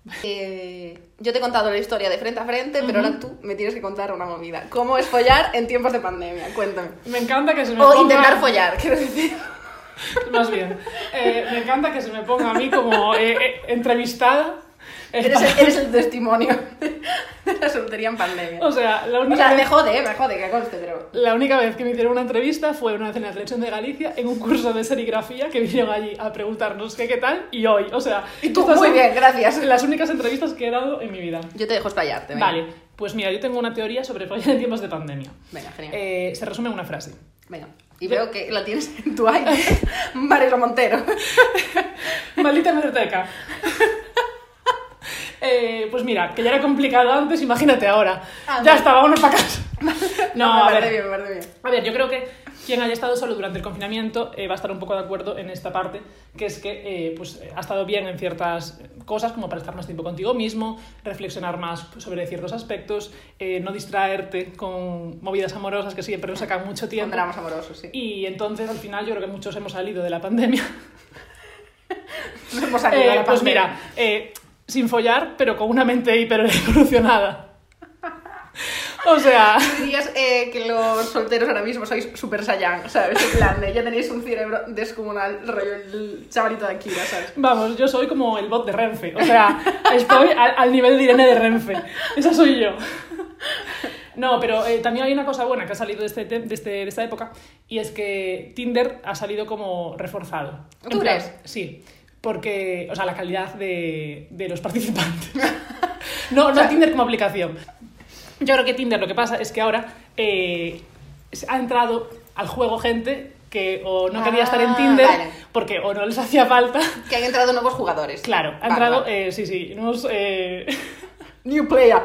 Eh, yo te he contado la historia de frente a frente, pero ahora tú me tienes que contar una movida. ¿Cómo es follar en tiempos de pandemia? Cuéntame. Me encanta que se me O ponga... intentar follar, quiero decir. Más bien. Eh, me encanta que se me ponga a mí como eh, eh, entrevistada. Eres el, eres el testimonio de la soltería en pandemia. O sea, la O única, sea, me vez, jode, eh, me jode, que conste, pero... la única vez que me hicieron una entrevista fue una vez en la televisión de Galicia, en un curso de serigrafía, que vinieron allí a preguntarnos qué, qué tal, y hoy. O sea, Y tú, muy bien, gracias. Las únicas entrevistas que he dado en mi vida. Yo te dejo explayarte, venga. Vale, pues mira, yo tengo una teoría sobre follar en tiempos de pandemia. Venga, genial. Eh, se resume en una frase. Venga. Y veo que la tienes en tu iPad. Marilo Montero. Maldita hemeroteca. Eh, pues mira, que ya era complicado antes, imagínate ahora. Ah, ya está, vámonos para casa. No, a ver. bien, bien. A ver, yo creo que quien haya estado solo durante el confinamiento eh, va a estar un poco de acuerdo en esta parte, que es que eh, pues, ha estado bien en ciertas cosas, como para estar más tiempo contigo mismo, reflexionar más sobre ciertos aspectos, eh, no distraerte con movidas amorosas que siempre nos sacan mucho Con tiempo. dramas amorosos, sí. Y entonces al final yo creo que muchos hemos salido de la pandemia. Nos hemos salido de la pues pandemia. mira, eh, sin follar, pero con una mente hiper evolucionada. O sea, Dirías eh, que los solteros ahora mismo sois super saiyan, ¿sabes? En plan de ya tenéis un cerebro descomunal, rollo el chavalito de Akira, ¿sabes? vamos, yo soy como el bot de Renfe. O sea, estoy al, al nivel de Irene de Renfe. Esa soy yo. No, pero eh, también hay una cosa buena que ha salido de, este, te- de, este- de esta época y es que Tinder ha salido como reforzado. ¿Tú crees? Sí, porque, o sea, la calidad de, de los participantes. No, no Tinder como aplicación. Yo creo que Tinder lo que pasa es que ahora eh, ha entrado al juego gente que o no quería estar en Ah, Tinder vale. porque o no les hacía falta. Que han entrado nuevos jugadores. Claro, ha Vale, entrado, vale. eh, sí, sí, unos eh, New player.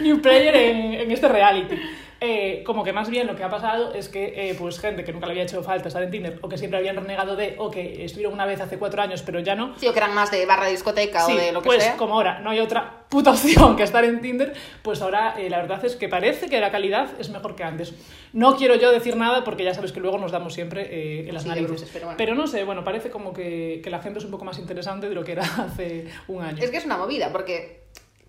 new player en, en este reality. Eh, como que más bien lo que ha pasado es que eh, pues gente que nunca le había hecho falta estar en Tinder o que siempre habían renegado de o que estuvieron una vez hace cuatro años pero ya no Sí, o que eran más de barra de discoteca Sí, o de lo que pues sea. como ahora no hay otra puta opción que estar en Tinder, pues ahora eh, la verdad es que parece que la calidad es mejor que antes. No quiero yo decir nada porque ya sabes que luego nos damos siempre eh, en las Sí, narices. pero bueno. no sé, bueno, parece como que, que la gente es un poco más interesante de lo que era hace un año. Es que es una movida, porque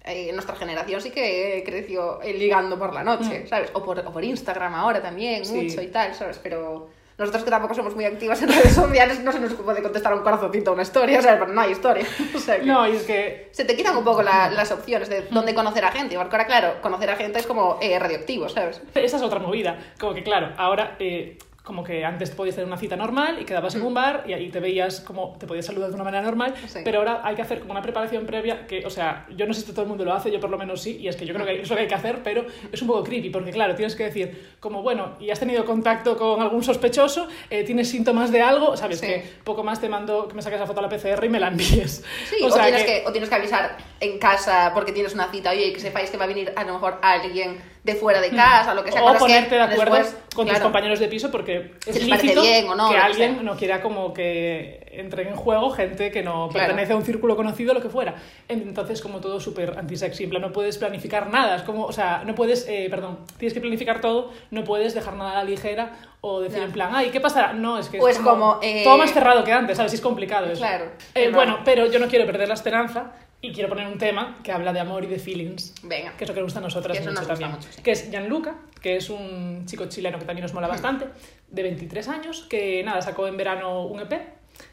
eh, nuestra generación sí que creció eh, ligando por la noche, ¿sabes? O por, o por Instagram ahora también, Mm. Sí. mucho y tal, ¿sabes? Pero nosotros que tampoco somos muy activas en redes sociales, no se nos puede contestar un corazoncito a una historia, ¿sabes? Pero no hay historia. O sea que No, y es que Se te quitan un poco la- las opciones de dónde conocer a gente, porque ahora, claro, conocer a gente es como eh, radioactivo, ¿sabes? esa es otra movida. Como que claro, ahora... eh, como que antes podías tener una cita normal y quedabas en un bar y ahí te veías como te podías saludar de una manera normal, Sí. pero ahora hay que hacer como una preparación previa que, o sea, yo no sé si todo el mundo lo hace, yo por lo menos sí, y es que yo creo que es lo que hay que hacer, pero es un poco creepy porque claro, tienes que decir como, bueno, y has tenido contacto con algún sospechoso, eh, tienes síntomas de algo, sabes Sí. que poco más te mando que me saques la foto a la PCR y me la envíes. Sí, o, o sea tienes que... o tienes que avisar en casa porque tienes una cita, oye, que sepáis que va a venir a lo mejor alguien de fuera de casa, o lo que sea. o ponerte de acuerdo después, con tus compañeros de piso porque es Si lícito bien o no, que alguien no quiera como que entre en juego gente que no Claro. pertenece a un círculo conocido lo que fuera entonces como todo súper antisexy en plan no puedes planificar nada es como o sea no puedes eh, perdón tienes que planificar todo no puedes dejar nada a la ligera o decir en plan ay qué pasará no es que es Pues como, eh, todo más cerrado que antes sabes es complicado eso Claro. Eh, No. bueno pero yo no quiero perder la esperanza y quiero poner un tema que habla de amor y de feelings Venga. que es lo que nos gusta a nosotras Que mucho nos gusta también. mucho, sí. Que es Gianluca, que es un chico chileno que también nos mola bastante, de 23 años, que nada, sacó en verano un EP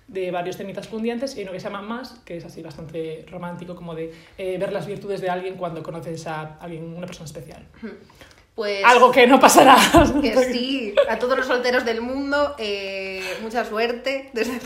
de varios temitas cundientes y uno que se llama Más, que es así bastante romántico, como de eh, ver las virtudes de alguien cuando conoces a alguien, una persona especial. Pues... Algo que no pasará. Que sí, a todos los solteros del mundo, eh, mucha suerte desde.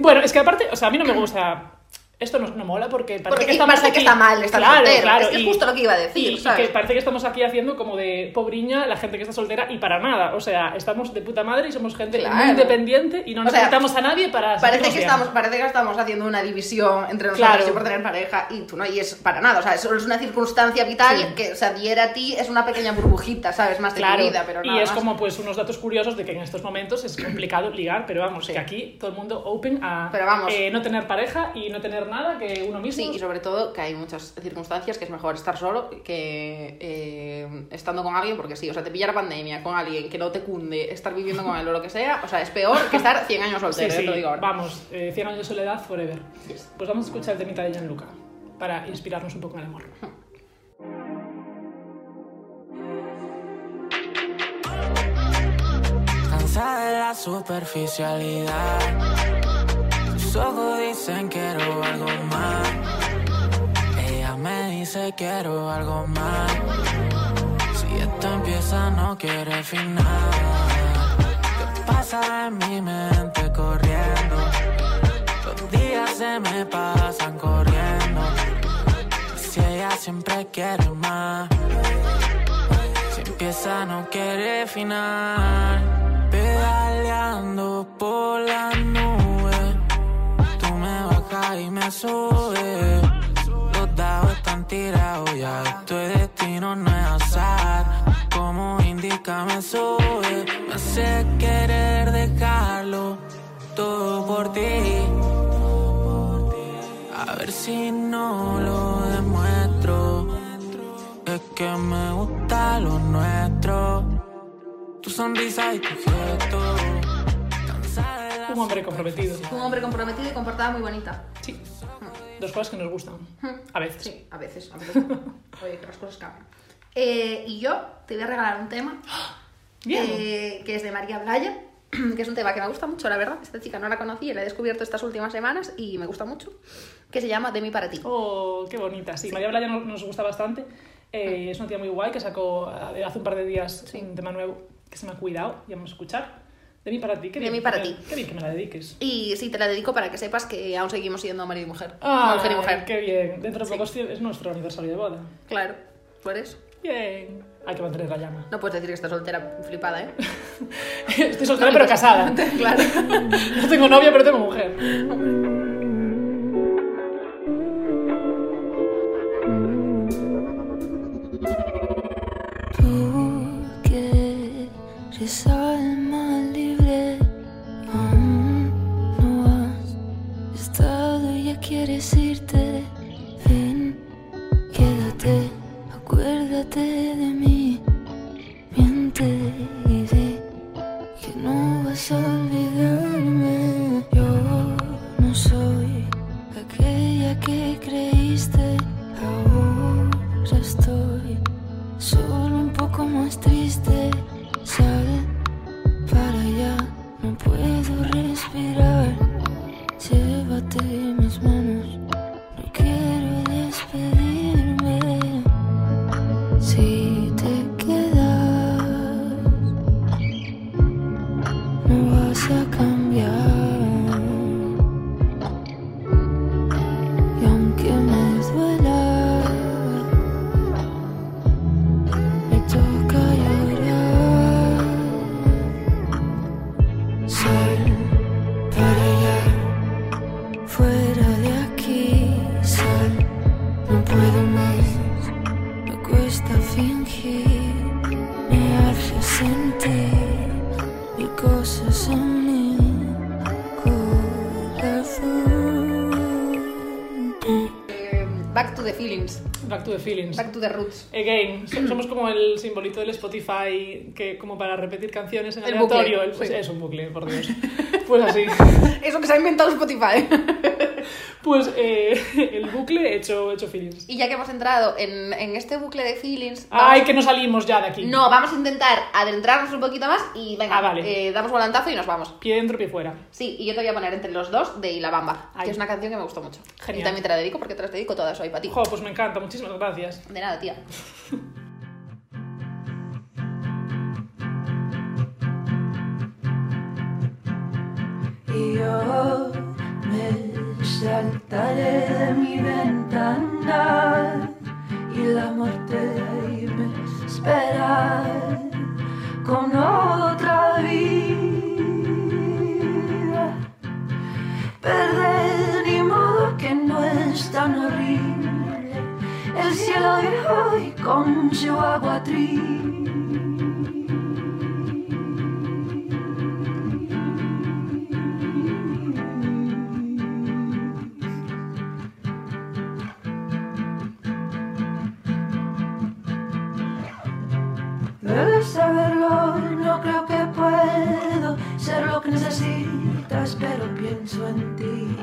Bueno, es que aparte, o sea, a mí no me gusta. Esto no, no mola porque parece Porque que estamos parece que está mal estar claro, soltero. Claro, Es que es y- justo lo que iba a decir, y- y parece que estamos aquí haciendo como de pobriña la gente que está soltera y para nada. O sea, estamos de puta madre y somos gente Claro. muy independiente y no O sea, necesitamos a nadie para. Parece que, estamos, parece que estamos haciendo una división entre nosotros por tener pareja y tú no, y es para nada. O sea, solo es una circunstancia vital Sí. que, o sea, diera a ti es una pequeña burbujita, ¿sabes? Más de tu vida, pero y nada es más. como pues unos datos curiosos de que en estos momentos es complicado ligar, pero vamos, que aquí todo el mundo open a Pero vamos. eh, no tener pareja y no tener nada que uno mismo. Sí, y sobre todo que hay muchas circunstancias que es mejor estar solo que eh, estando con alguien, porque sí, o sea, te pillar pandemia con alguien que no te cunde, estar viviendo con él o lo que sea, o sea, es peor que estar 100 años Sí, soltero, eh, sí, te lo digo ahora. vamos, eh, 100 años de soledad forever. Pues vamos a escuchar el temita de Gianluca. para inspirarnos un poco en el amor. Cansada de la superficialidad. Tus ojos dicen quiero algo más. Ella me dice quiero algo más. Si esto empieza, no quiere final. ¿Qué pasa en mi mente corriendo? Los días se me pasan corriendo. Si ella siempre quiere más. Si empieza no quiere final Pedaleando por la nube y me subes Los dados están tirados ya Esto es destino, no es azar Como indica me sube Me hace querer dejarlo Todo por ti A ver si no lo demuestro es que me gusta lo nuestro. Tu sonrisa y tu gesto. Un hombre comprometido. Un hombre comprometido y con portada muy bonita. Sí. Dos cosas que nos gustan. A veces. Sí, a veces. A veces no. Oye, que las cosas cambian. Eh, y yo te voy a regalar un tema Bien. eh, que es de María Blaya, que es un tema que me gusta mucho, la verdad. Esta chica no la conocía, la he descubierto estas últimas semanas y me gusta mucho. Que se llama De mí para ti. Oh, qué bonita. Sí, María Blaya nos, gusta bastante. Eh, es una tía muy guay que sacó hace un par de días un tema nuevo que se me ha cuidado. Y vamos a escuchar. De mí para ti. Qué De bien, mí para ti. Qué bien que me la dediques. Y sí, te la dedico para que sepas que aún seguimos siendo marido y mujer. Ah, mujer y mujer. Qué bien. Dentro de Sí. poco es- es nuestro aniversario de boda. Claro, por eso. Bien. Hay que mantener la llama. No puedes decir que estás soltera, flipada, ¿eh? Estoy soltera pero casada. claro. No tengo novia pero tengo mujer. Tú Y aunque me duela, Back to the roots. Again, so- somos como el simbolito del Spotify que como para repetir canciones en El aleatorio. bucle, El- pues sí. Es un bucle, por Dios. Pues así. Eso que se ha inventado Spotify. Pues eh, el bucle hecho, hecho feelings. y ya que hemos entrado en, en este bucle de feelings. Ay, vamos- que no salimos ya de aquí. No, vamos a intentar adentrarnos un poquito más y venga, Ah, vale. eh, damos volantazo y nos vamos. Pie dentro, pie fuera. Sí, y yo te voy a poner entre los dos de Y la Bamba, Ay. que es una canción que me gustó mucho. Genial. Y también te la dedico porque te las dedico todas hoy para ti. Jo, pues me encanta, muchísimas gracias. De nada, tía. Y yo me saltaré de mi ventana y la muerte ahí me espera con otra vida. Perder ni modo que no es tan horrible. El cielo viejo y con su agua Debes saberlo, no creo que puedo ser lo que necesitas, pero pienso en ti.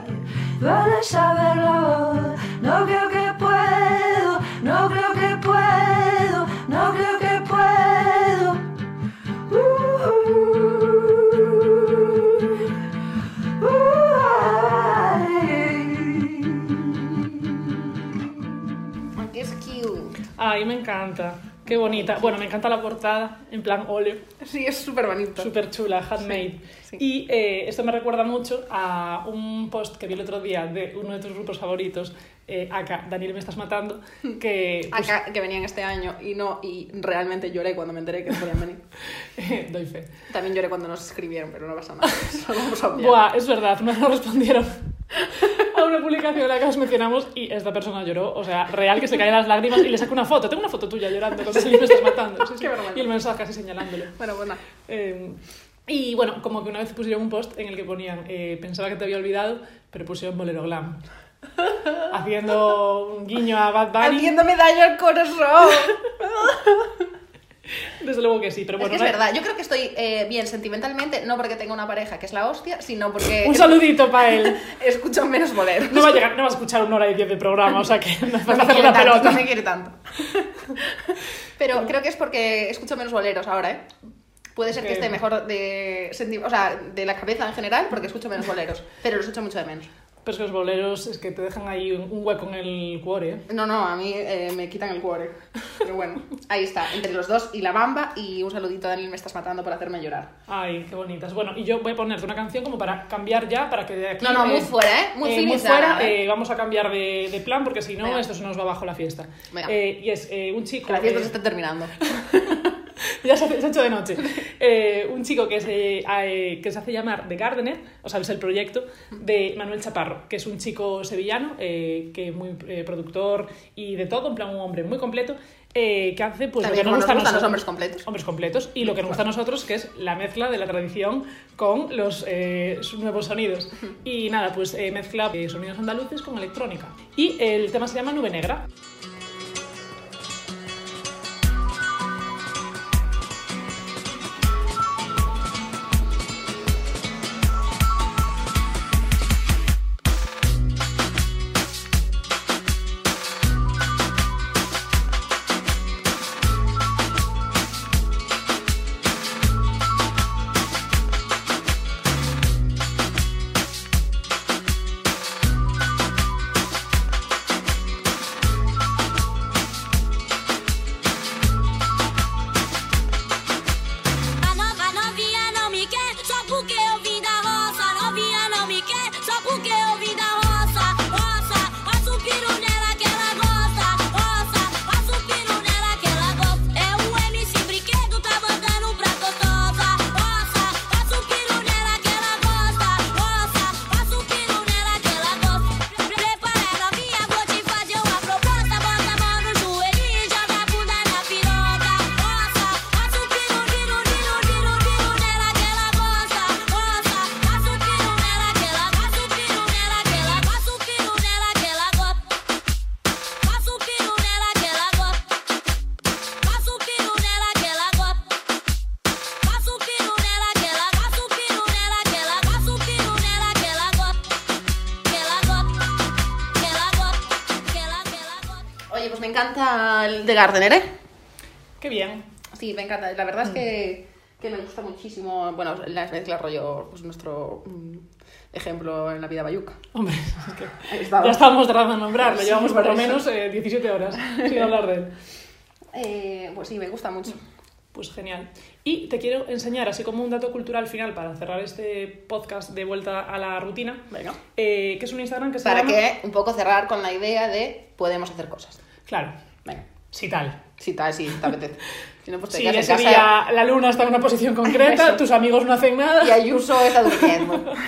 Debes saberlo, no creo que puedo, no creo que puedo. Qué bonita. Bueno, me encanta la portada, en plan óleo. Sí, es súper bonito. Súper chula, handmade. sí. Y eh, esto me recuerda mucho a un post que vi el otro día de uno de tus grupos favoritos, eh, acá, Daniel me estás matando, que pues, Acá, que venían este año y no, y realmente lloré cuando me enteré que podían venir. doy fe. También lloré cuando nos escribieron, pero no pasa nada. Eso lo vamos a obviar. Buah, es verdad, me lo respondieron a una publicación en la que os mencionamos y esta persona lloró, o sea, real que se caen las lágrimas y le saco una foto, tengo una foto tuya llorando con Daniel me estás matando. sí, sí. Y el mensaje así señalándolo. Bueno, bueno. Eh, y bueno, como que una vez pusieron un post en el que ponían, eh, pensaba que te había olvidado, pero pusieron bolero glam. Haciendo un guiño a Bad Bunny. Haciéndome daño al corazón. Desde luego que sí, pero bueno. es que es no- verdad, yo creo que estoy eh, bien sentimentalmente, no porque tenga una pareja que es la hostia, sino porque Un saludito para él. escucho menos boleros. No va, a llegar, no va a escuchar una hora y diez de programa, o sea que no No me hacer la tanto, pelota. no me quiere tanto. Pero creo que es porque escucho menos boleros ahora, ¿eh? Puede ser que Que- esté mejor de, o sea, de la cabeza en general porque escucho menos boleros, pero los echo mucho de menos. Pero es que los boleros es que te dejan ahí un, un hueco en el cuore. No, no, a mí eh, me quitan el cuore. Pero bueno, ahí está, entre los dos y la bamba y un saludito a Daniel, me estás matando por hacerme llorar. Ay, qué bonitas. Bueno, y yo voy a ponerte una canción como para cambiar ya, para que de aquí... No, no, muy eh, fuera, ¿eh? Muy eh, muy fuera, ¿eh? eh, vamos a cambiar de, de plan porque si no, Venga. esto se nos va abajo la fiesta. Venga. Eh, y es un chico... La fiesta se está terminando. ya se, ha- hecho de noche. Eh, un chico que se, eh, que se hace llamar The Gardener, o sea, es el proyecto de Manuel Chaparro, que es un chico sevillano, eh, que es muy eh, productor y de todo, en plan un hombre muy completo, eh, que hace pues También lo que nos gusta nos a gustan los hombres completos. Hombres completos. Y lo que nos gusta a nosotros, que es la mezcla de la tradición con los eh, nuevos sonidos. Y nada, pues eh, mezcla eh, sonidos andaluces con electrónica. Y el tema se llama Nube Negra. El de Gardener, ¿eh? Qué bien. Sí, me encanta. La verdad es que, que me gusta muchísimo. Bueno, las mezclas rollo, pues nuestro mm, ejemplo en la vida bayuca. Hombre, es que Ahí estaba. ya estábamos tratando de nombrarlo, Sí, llevamos por por lo eso. menos eh, 17 horas sin hablar de él. Eh, pues sí, me gusta mucho. Pues genial. Y te quiero enseñar, así como un dato cultural final para cerrar este podcast de vuelta a la rutina, Venga. eh, que es un Instagram que se Para llama... que un poco cerrar con la idea de podemos hacer cosas. Claro, Venga. Si tal. Si tal, sí, te apetece. Si no, pues te Si quedas ese en casa día la luna está en una posición concreta, Eso. tus amigos no hacen nada. y Ayuso está durmiendo.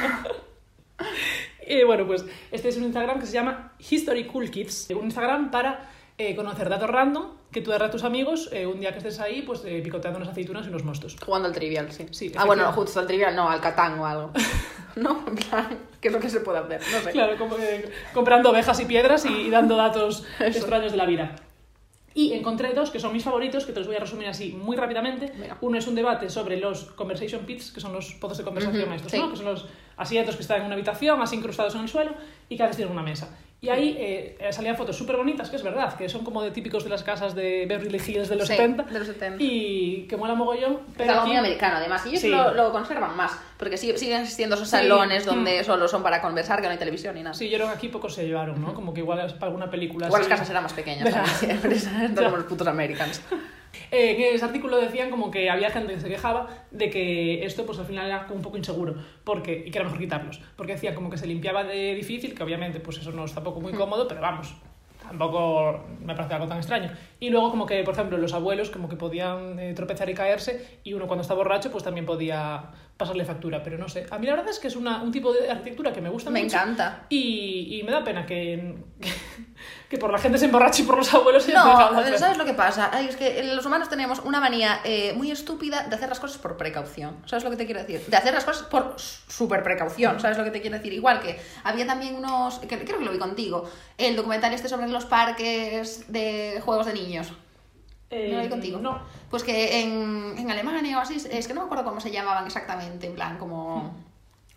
Y bueno, pues este es un Instagram que se llama History Cool Kids. Un Instagram para eh, conocer datos random que tú darás a tus amigos eh, un día que estés ahí, pues eh, picoteando unas aceitunas y unos mostos. Jugando al trivial, sí. Sí, ah, bueno, justo al trivial, no, al Catán o algo. no, en plan, ¿qué es lo que se puede hacer? No sé. Claro, como que comprando ovejas y piedras y, y dando datos extraños de la vida. Y encontré dos que son mis favoritos, que te los voy a resumir así muy rápidamente. Uno es un debate sobre los conversation pits, que son los pozos de conversación Ujú, estos, sí. ¿no? Que son los asientos que están en una habitación, así incrustados en el suelo, y cada vez tienen una mesa. Y ahí eh, salían fotos súper bonitas, que es verdad, que son como de típicos de las casas de Beverly Hills de los Sí, 70. de los 70. Y que mola mogollón. Es Pero algo aquí- muy americano, además. Y ellos Sí. lo, lo conservan más, porque sí- siguen existiendo esos Sí. salones donde Mm. solo son para conversar, que no hay televisión ni nada. Sí, yo creo que aquí pocos se llevaron, ¿no? Como que igual es para alguna película. Igual así. las casas eran más pequeñas también siempre. No los putos americanos. Eh, en ese artículo decían como que había gente que se quejaba de que esto pues al final era como un poco inseguro porque, y que era mejor quitarlos porque decía como que se limpiaba de difícil que obviamente pues eso no es tampoco muy cómodo pero vamos tampoco me parece algo tan extraño. Y luego como que por ejemplo los abuelos como que podían eh, tropezar y caerse y uno cuando está borracho pues también podía pasarle factura pero no sé a mí la verdad es que es una, un tipo de arquitectura que me gusta Me mucho encanta. y, y me da pena que, que por la gente se emborrache y por los abuelos No, hacer. ¿sabes lo que pasa? Ay, es que los humanos tenemos una manía eh, muy estúpida de hacer las cosas por precaución. ¿Sabes lo que te quiero decir? De hacer las cosas por super precaución. ¿Sabes lo que te quiero decir? Igual que había también unos, que creo que lo vi contigo, el documental este sobre los parques de juegos de niños. Eh, ¿No vi contigo? no. Pues que en, en Alemania o así, es que no me acuerdo cómo se llamaban exactamente, en plan, como,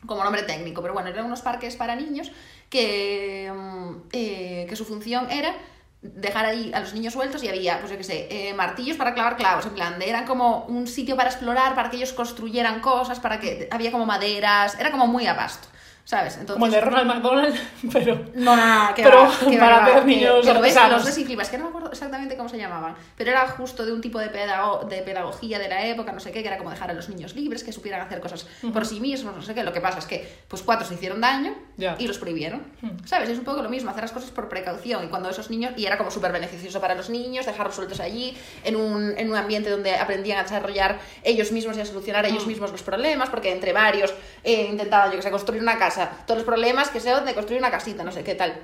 como nombre técnico, pero bueno, eran unos parques para niños que, mm, eh, que su función era dejar ahí a los niños sueltos y había, pues yo qué sé, eh, martillos para clavar clavos, en plan, de- eran como un sitio para explorar, para que ellos construyeran cosas, para que había como maderas, era como muy a pasto, ¿sabes? Entonces, como el de Ronald McDonald, pero no, no, no, que Pero va, que para que- niños que lo ves, artesanos. los flipas, que no me acuerdo exactamente cómo se llamaban, pero era justo de un tipo de, pedago- de pedagogía de la época, no sé qué, que era como dejar a los niños libres, que supieran hacer cosas por sí mismos, no sé qué. Lo que pasa es que, pues cuatro se hicieron daño Ya. y los prohibieron, ¿sabes? Es un poco lo mismo, hacer las cosas por precaución. Y cuando esos niños, y era como súper beneficioso para los niños, dejarlos sueltos allí, en un, en un ambiente donde aprendían a desarrollar ellos mismos y a solucionar ellos mismos los problemas, porque entre varios eh, intentaban, yo que sé, construir una casa, todos los problemas que sea de construir una casita, no sé qué tal.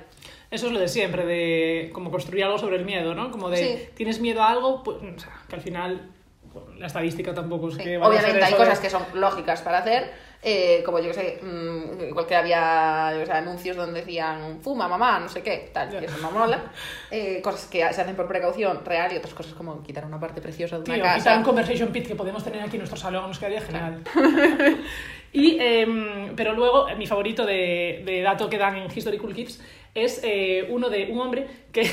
eso es lo de siempre, de como construir algo sobre el miedo, ¿no? Como de, Sí. tienes miedo a algo, pues, o sea, que al final la estadística tampoco es Sí, que vaya a Obviamente hay de- cosas que son lógicas para hacer, eh, como yo que sé, mm, igual que había que sé, anuncios donde decían fuma, mamá, no sé qué, tal, Ya. y eso no mola. Eh, cosas que se hacen por precaución real y otras cosas como quitar una parte preciosa de una Tío, casa. quitar un conversation pit que podemos tener aquí en nuestro salón, nos quedaría genial. y, em, pero luego, eh, mi favorito de, de dato que dan en History Cool Kids es eh, uno de un hombre que,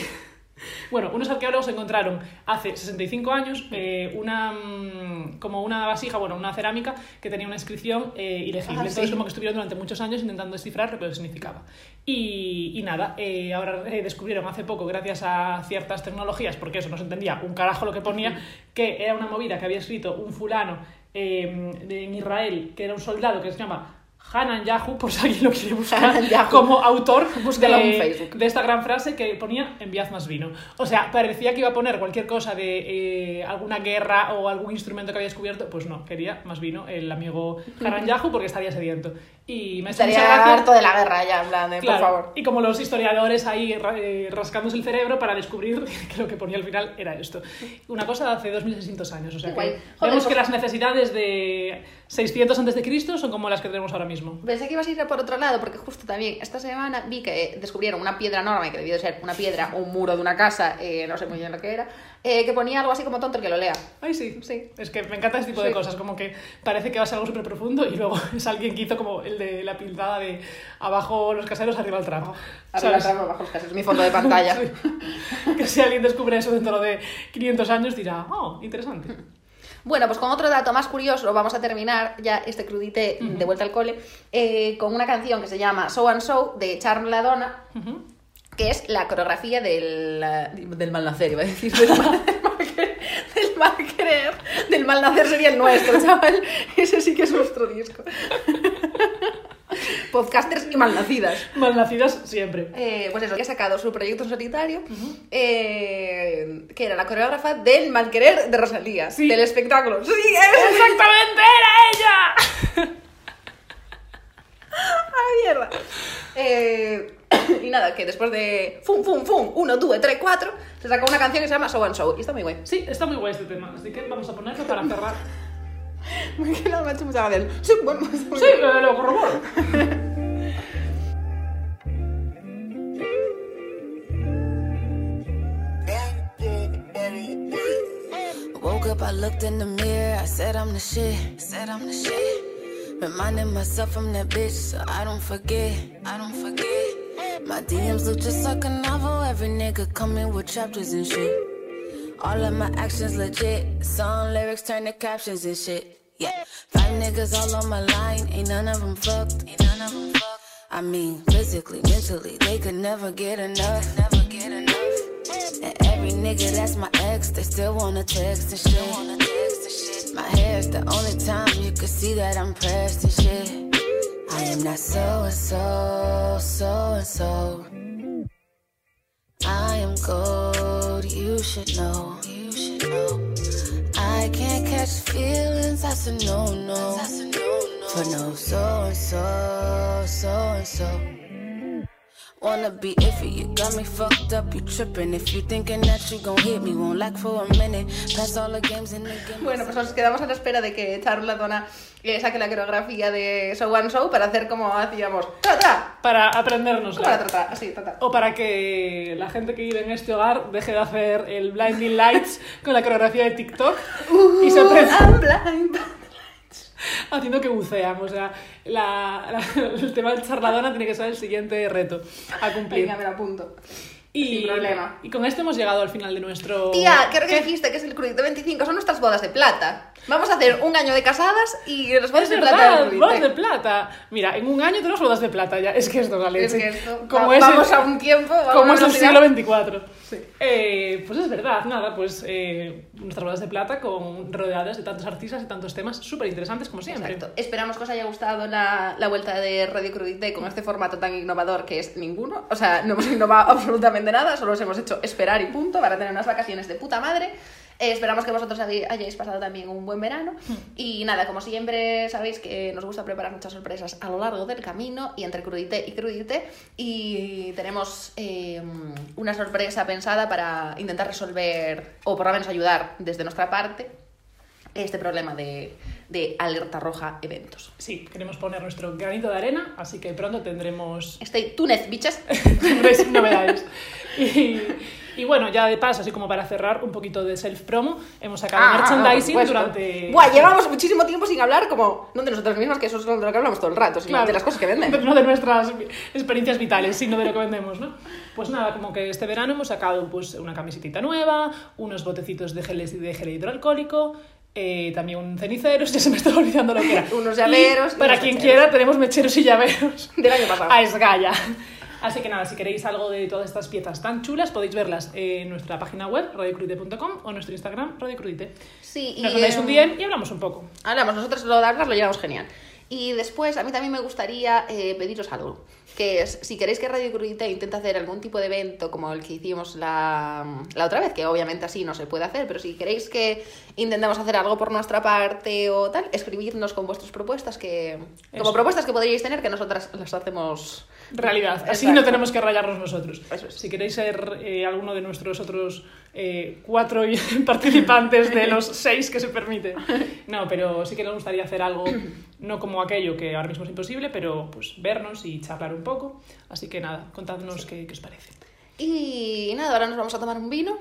bueno, unos arqueólogos encontraron hace 65 años eh, una, mm, como una vasija, bueno, una cerámica que tenía una inscripción eh, ilegible. Ah, Entonces, sí. como que estuvieron durante muchos años intentando descifrar lo que significaba. Y, y nada, eh, ahora eh, descubrieron hace poco, gracias a ciertas tecnologías, porque eso no se entendía un carajo lo que ponía, que era una movida que había escrito un fulano eh, en Israel, que era un soldado que se llama Hanan Yahu, por si alguien lo quiere buscar, como autor en de, Facebook. de esta gran frase que ponía enviad más vino. O sea, parecía que iba a poner cualquier cosa de eh, alguna guerra o algún instrumento que había descubierto, pues no, quería más vino el amigo Hanan Yahu porque estaría sediento. Y me Estaría harto de la guerra ya, en plan, de, Claro, por favor. Y como los historiadores ahí eh, rascándose el cerebro para descubrir que lo que ponía al final era esto. Una cosa de hace 2600 años. O sea Qué que. Joder, vemos pues- que las necesidades de 600 antes de Cristo son como las que tenemos ahora mismo. Pensé que ibas a ir por otro lado, porque justo también esta semana vi que descubrieron una piedra enorme, que debió de ser una piedra o un muro de una casa, eh, no sé muy bien lo que era, eh, que ponía algo así como tonto el que lo lea. Ay, sí. Sí. Es que me encanta este tipo de Sí. cosas, como que parece que va a ser algo súper profundo y luego es alguien que hizo como el de la pintada de abajo los caseros, arriba el tramo. Arriba ¿Sabes? atrás, abajo los casos, mi fondo de pantalla. Sí. Que si alguien descubre eso dentro de 500 años dirá, oh, interesante. Bueno, pues con otro dato más curioso vamos a terminar ya este crudite de vuelta al cole eh, con una canción que se llama So and So de Charm La Donna, Ujú. que es la coreografía del, eh, del mal nacer, iba a decir, del mal, del mal querer, del mal nacer sería el nuestro, chaval, ese sí que es nuestro disco. Podcasters y malnacidas. Malnacidas siempre. Eh, pues eso, que ha sacado su proyecto en solitario, eh, que era la coreógrafa del malquerer de Rosalía, Sí. del espectáculo. ¡Sí, ¡Exactamente era ella! ¡Ah, mierda! Eh, y nada, que después de fum, fum, fum, 1, 2, 3, 4, se sacó una canción que se llama So and So, y está muy guay. Sí, está muy guay este tema, así que vamos a ponerlo para cerrar. Que no me ha hecho. Sí, bueno, está Sí, bien. lo, lo corroboro. Woke up, I looked in the mirror, I said I'm the shit, said I'm the shit. Reminding myself I'm that bitch, so I don't forget, I don't forget. My DMs look just like a novel. Every nigga coming with chapters and shit. All of my actions legit. Song lyrics turn to captions and shit. Yeah, five niggas all on my line. Ain't none of them fucked. Ain't none of them fucked. I mean, physically, mentally, they could never get enough. Never get enough. And every nigga that's my ex, they still wanna text and shit. My hair is the only time you can see that I'm pressed and shit. I am not so and so, so and so. I am gold, you should know. You should know. I can't catch feelings, that's a no no. that's a no For no so and so, so and so. Wanna be iffy, you got me fucked up, you tripping. If you thinking that you gon' hit me, won't like for a minute. Pass all the games in the game. Bueno, pues nos quedamos a la espera de que Charo Latona eh, saque la coreografía de Show One Show para hacer como hacíamos. ¡Tra, tra! Para aprendernos. Para tra, tra. Así, tra, tra. O para que la gente que vive en este hogar deje de hacer el blinding lights con la coreografía de TikTok y se aprenda I'm blind. haciendo que bucean. O sea, la- la- el tema del charladona tiene que ser el siguiente reto a cumplir. Venga, me lo apunto. Y, sin problema. Y con esto hemos llegado al final de nuestro... Tía, creo que dijiste que es el crudite 25, son nuestras bodas de plata. Vamos a hacer un año de casadas y las bodas Es de plata verdad, del bodas de plata. Mira, en un año tenemos bodas de plata ya. Es que esto es la leche. Es que esto, Como va- es vamos el- a un tiempo, como es el siglo. XXIV. Eh, pues es verdad, nada, pues eh, nuestras bodas de plata con rodeadas de tantos artistas y tantos temas súper interesantes como siempre. Exacto. Esperamos que os haya gustado la, la vuelta de Radio Crudite con este formato tan innovador que es ninguno. O sea, no hemos innovado absolutamente nada, solo os hemos hecho esperar y punto para tener unas vacaciones de puta madre. Eh, esperamos que vosotros hay- hayáis pasado también un buen verano. Y nada, como siempre sabéis que nos gusta preparar muchas sorpresas a lo largo del camino y entre Crudite y Crudite. Y tenemos eh, una sorpresa pensada para intentar resolver, o por lo menos ayudar desde nuestra parte, este problema de, de alerta roja eventos. Sí, queremos poner nuestro granito de arena, así que pronto tendremos tuned, bitches. tendréis novedades. Y, y bueno, ya de paso, así como para cerrar un poquito de self-promo, hemos sacado Ah, merchandising por supuesto. durante... Buah, llevamos muchísimo tiempo sin hablar, como, no de nosotros mismos, que eso es de lo que hablamos todo el rato, sino Claro. de las cosas que venden. No de nuestras experiencias vitales, sino de lo que vendemos, ¿no? Pues nada, como que este verano hemos sacado pues, una camisetita nueva, unos botecitos de gel, de gel hidroalcohólico, eh, también un cenicero, ya se me está olvidando lo que era. Unos llaveros Y para unos quien mecheros. quiera, tenemos mecheros y llaveros. Del año pasado. A esgalla. Así que nada, si queréis algo de todas estas piezas tan chulas, podéis verlas en nuestra página web, radiocrudite.com, o en nuestro Instagram, radiocrudite. Sí, y Nos mandáis un em, DM y hablamos un poco. Hablamos, nosotros lo de hablar lo llevamos genial. Y después, a mí también me gustaría eh, pediros algo, que es, si queréis que Radio Crudite intente hacer algún tipo de evento como el que hicimos la, la otra vez, que obviamente así no se puede hacer, pero si queréis que intentemos hacer algo por nuestra parte o tal, escribidnos con vuestras propuestas, que como Eso. propuestas que podríais tener, que nosotras las hacemos realidad. Así Exacto. no tenemos que rayarnos nosotros. Es. Si queréis ser eh, alguno de nuestros otros eh, cuatro participantes de los seis que se permite. No, pero sí que nos gustaría hacer algo, no como aquello que ahora mismo es imposible, pero pues vernos y charlar un poco. Así que nada, contadnos qué, qué os parece. Y nada, ahora nos vamos a tomar un vino.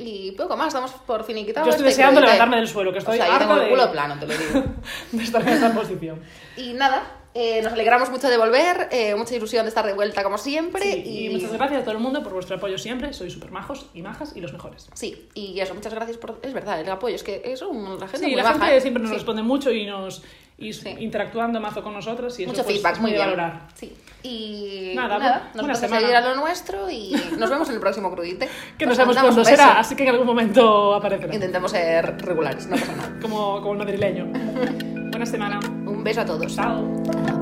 Y poco más, estamos por finiquitados. Yo estoy este deseando Crudite. levantarme del suelo, que estoy o sea, yo harta tengo el de- culo plano, te lo digo. de estar en esta posición. Y nada, eh, nos alegramos mucho de volver, eh, mucha ilusión de estar de vuelta como siempre. Sí, y, y muchas gracias a todo el mundo por vuestro apoyo siempre. Sois súper majos y majas y los mejores. Sí, y eso, muchas gracias por... Es verdad, el apoyo, es que es un, la gente Sí, muy la baja, gente ¿eh? siempre nos Sí. responde mucho y nos y Sí. interactuando mazo con nosotros y eso Mucho pues, feedback, es muy bien. valorar. Sí. Y Nada, nada, bu- buena nosotros a seguir a lo nuestro y nos vemos en el próximo crudite. Que no Os sabemos cuándo beso. será, así que en algún momento aparecerá. Intentemos ser regulares, no pasa nada. Como, como el madrileño. Buena semana. Un beso a todos. Chao. Chao.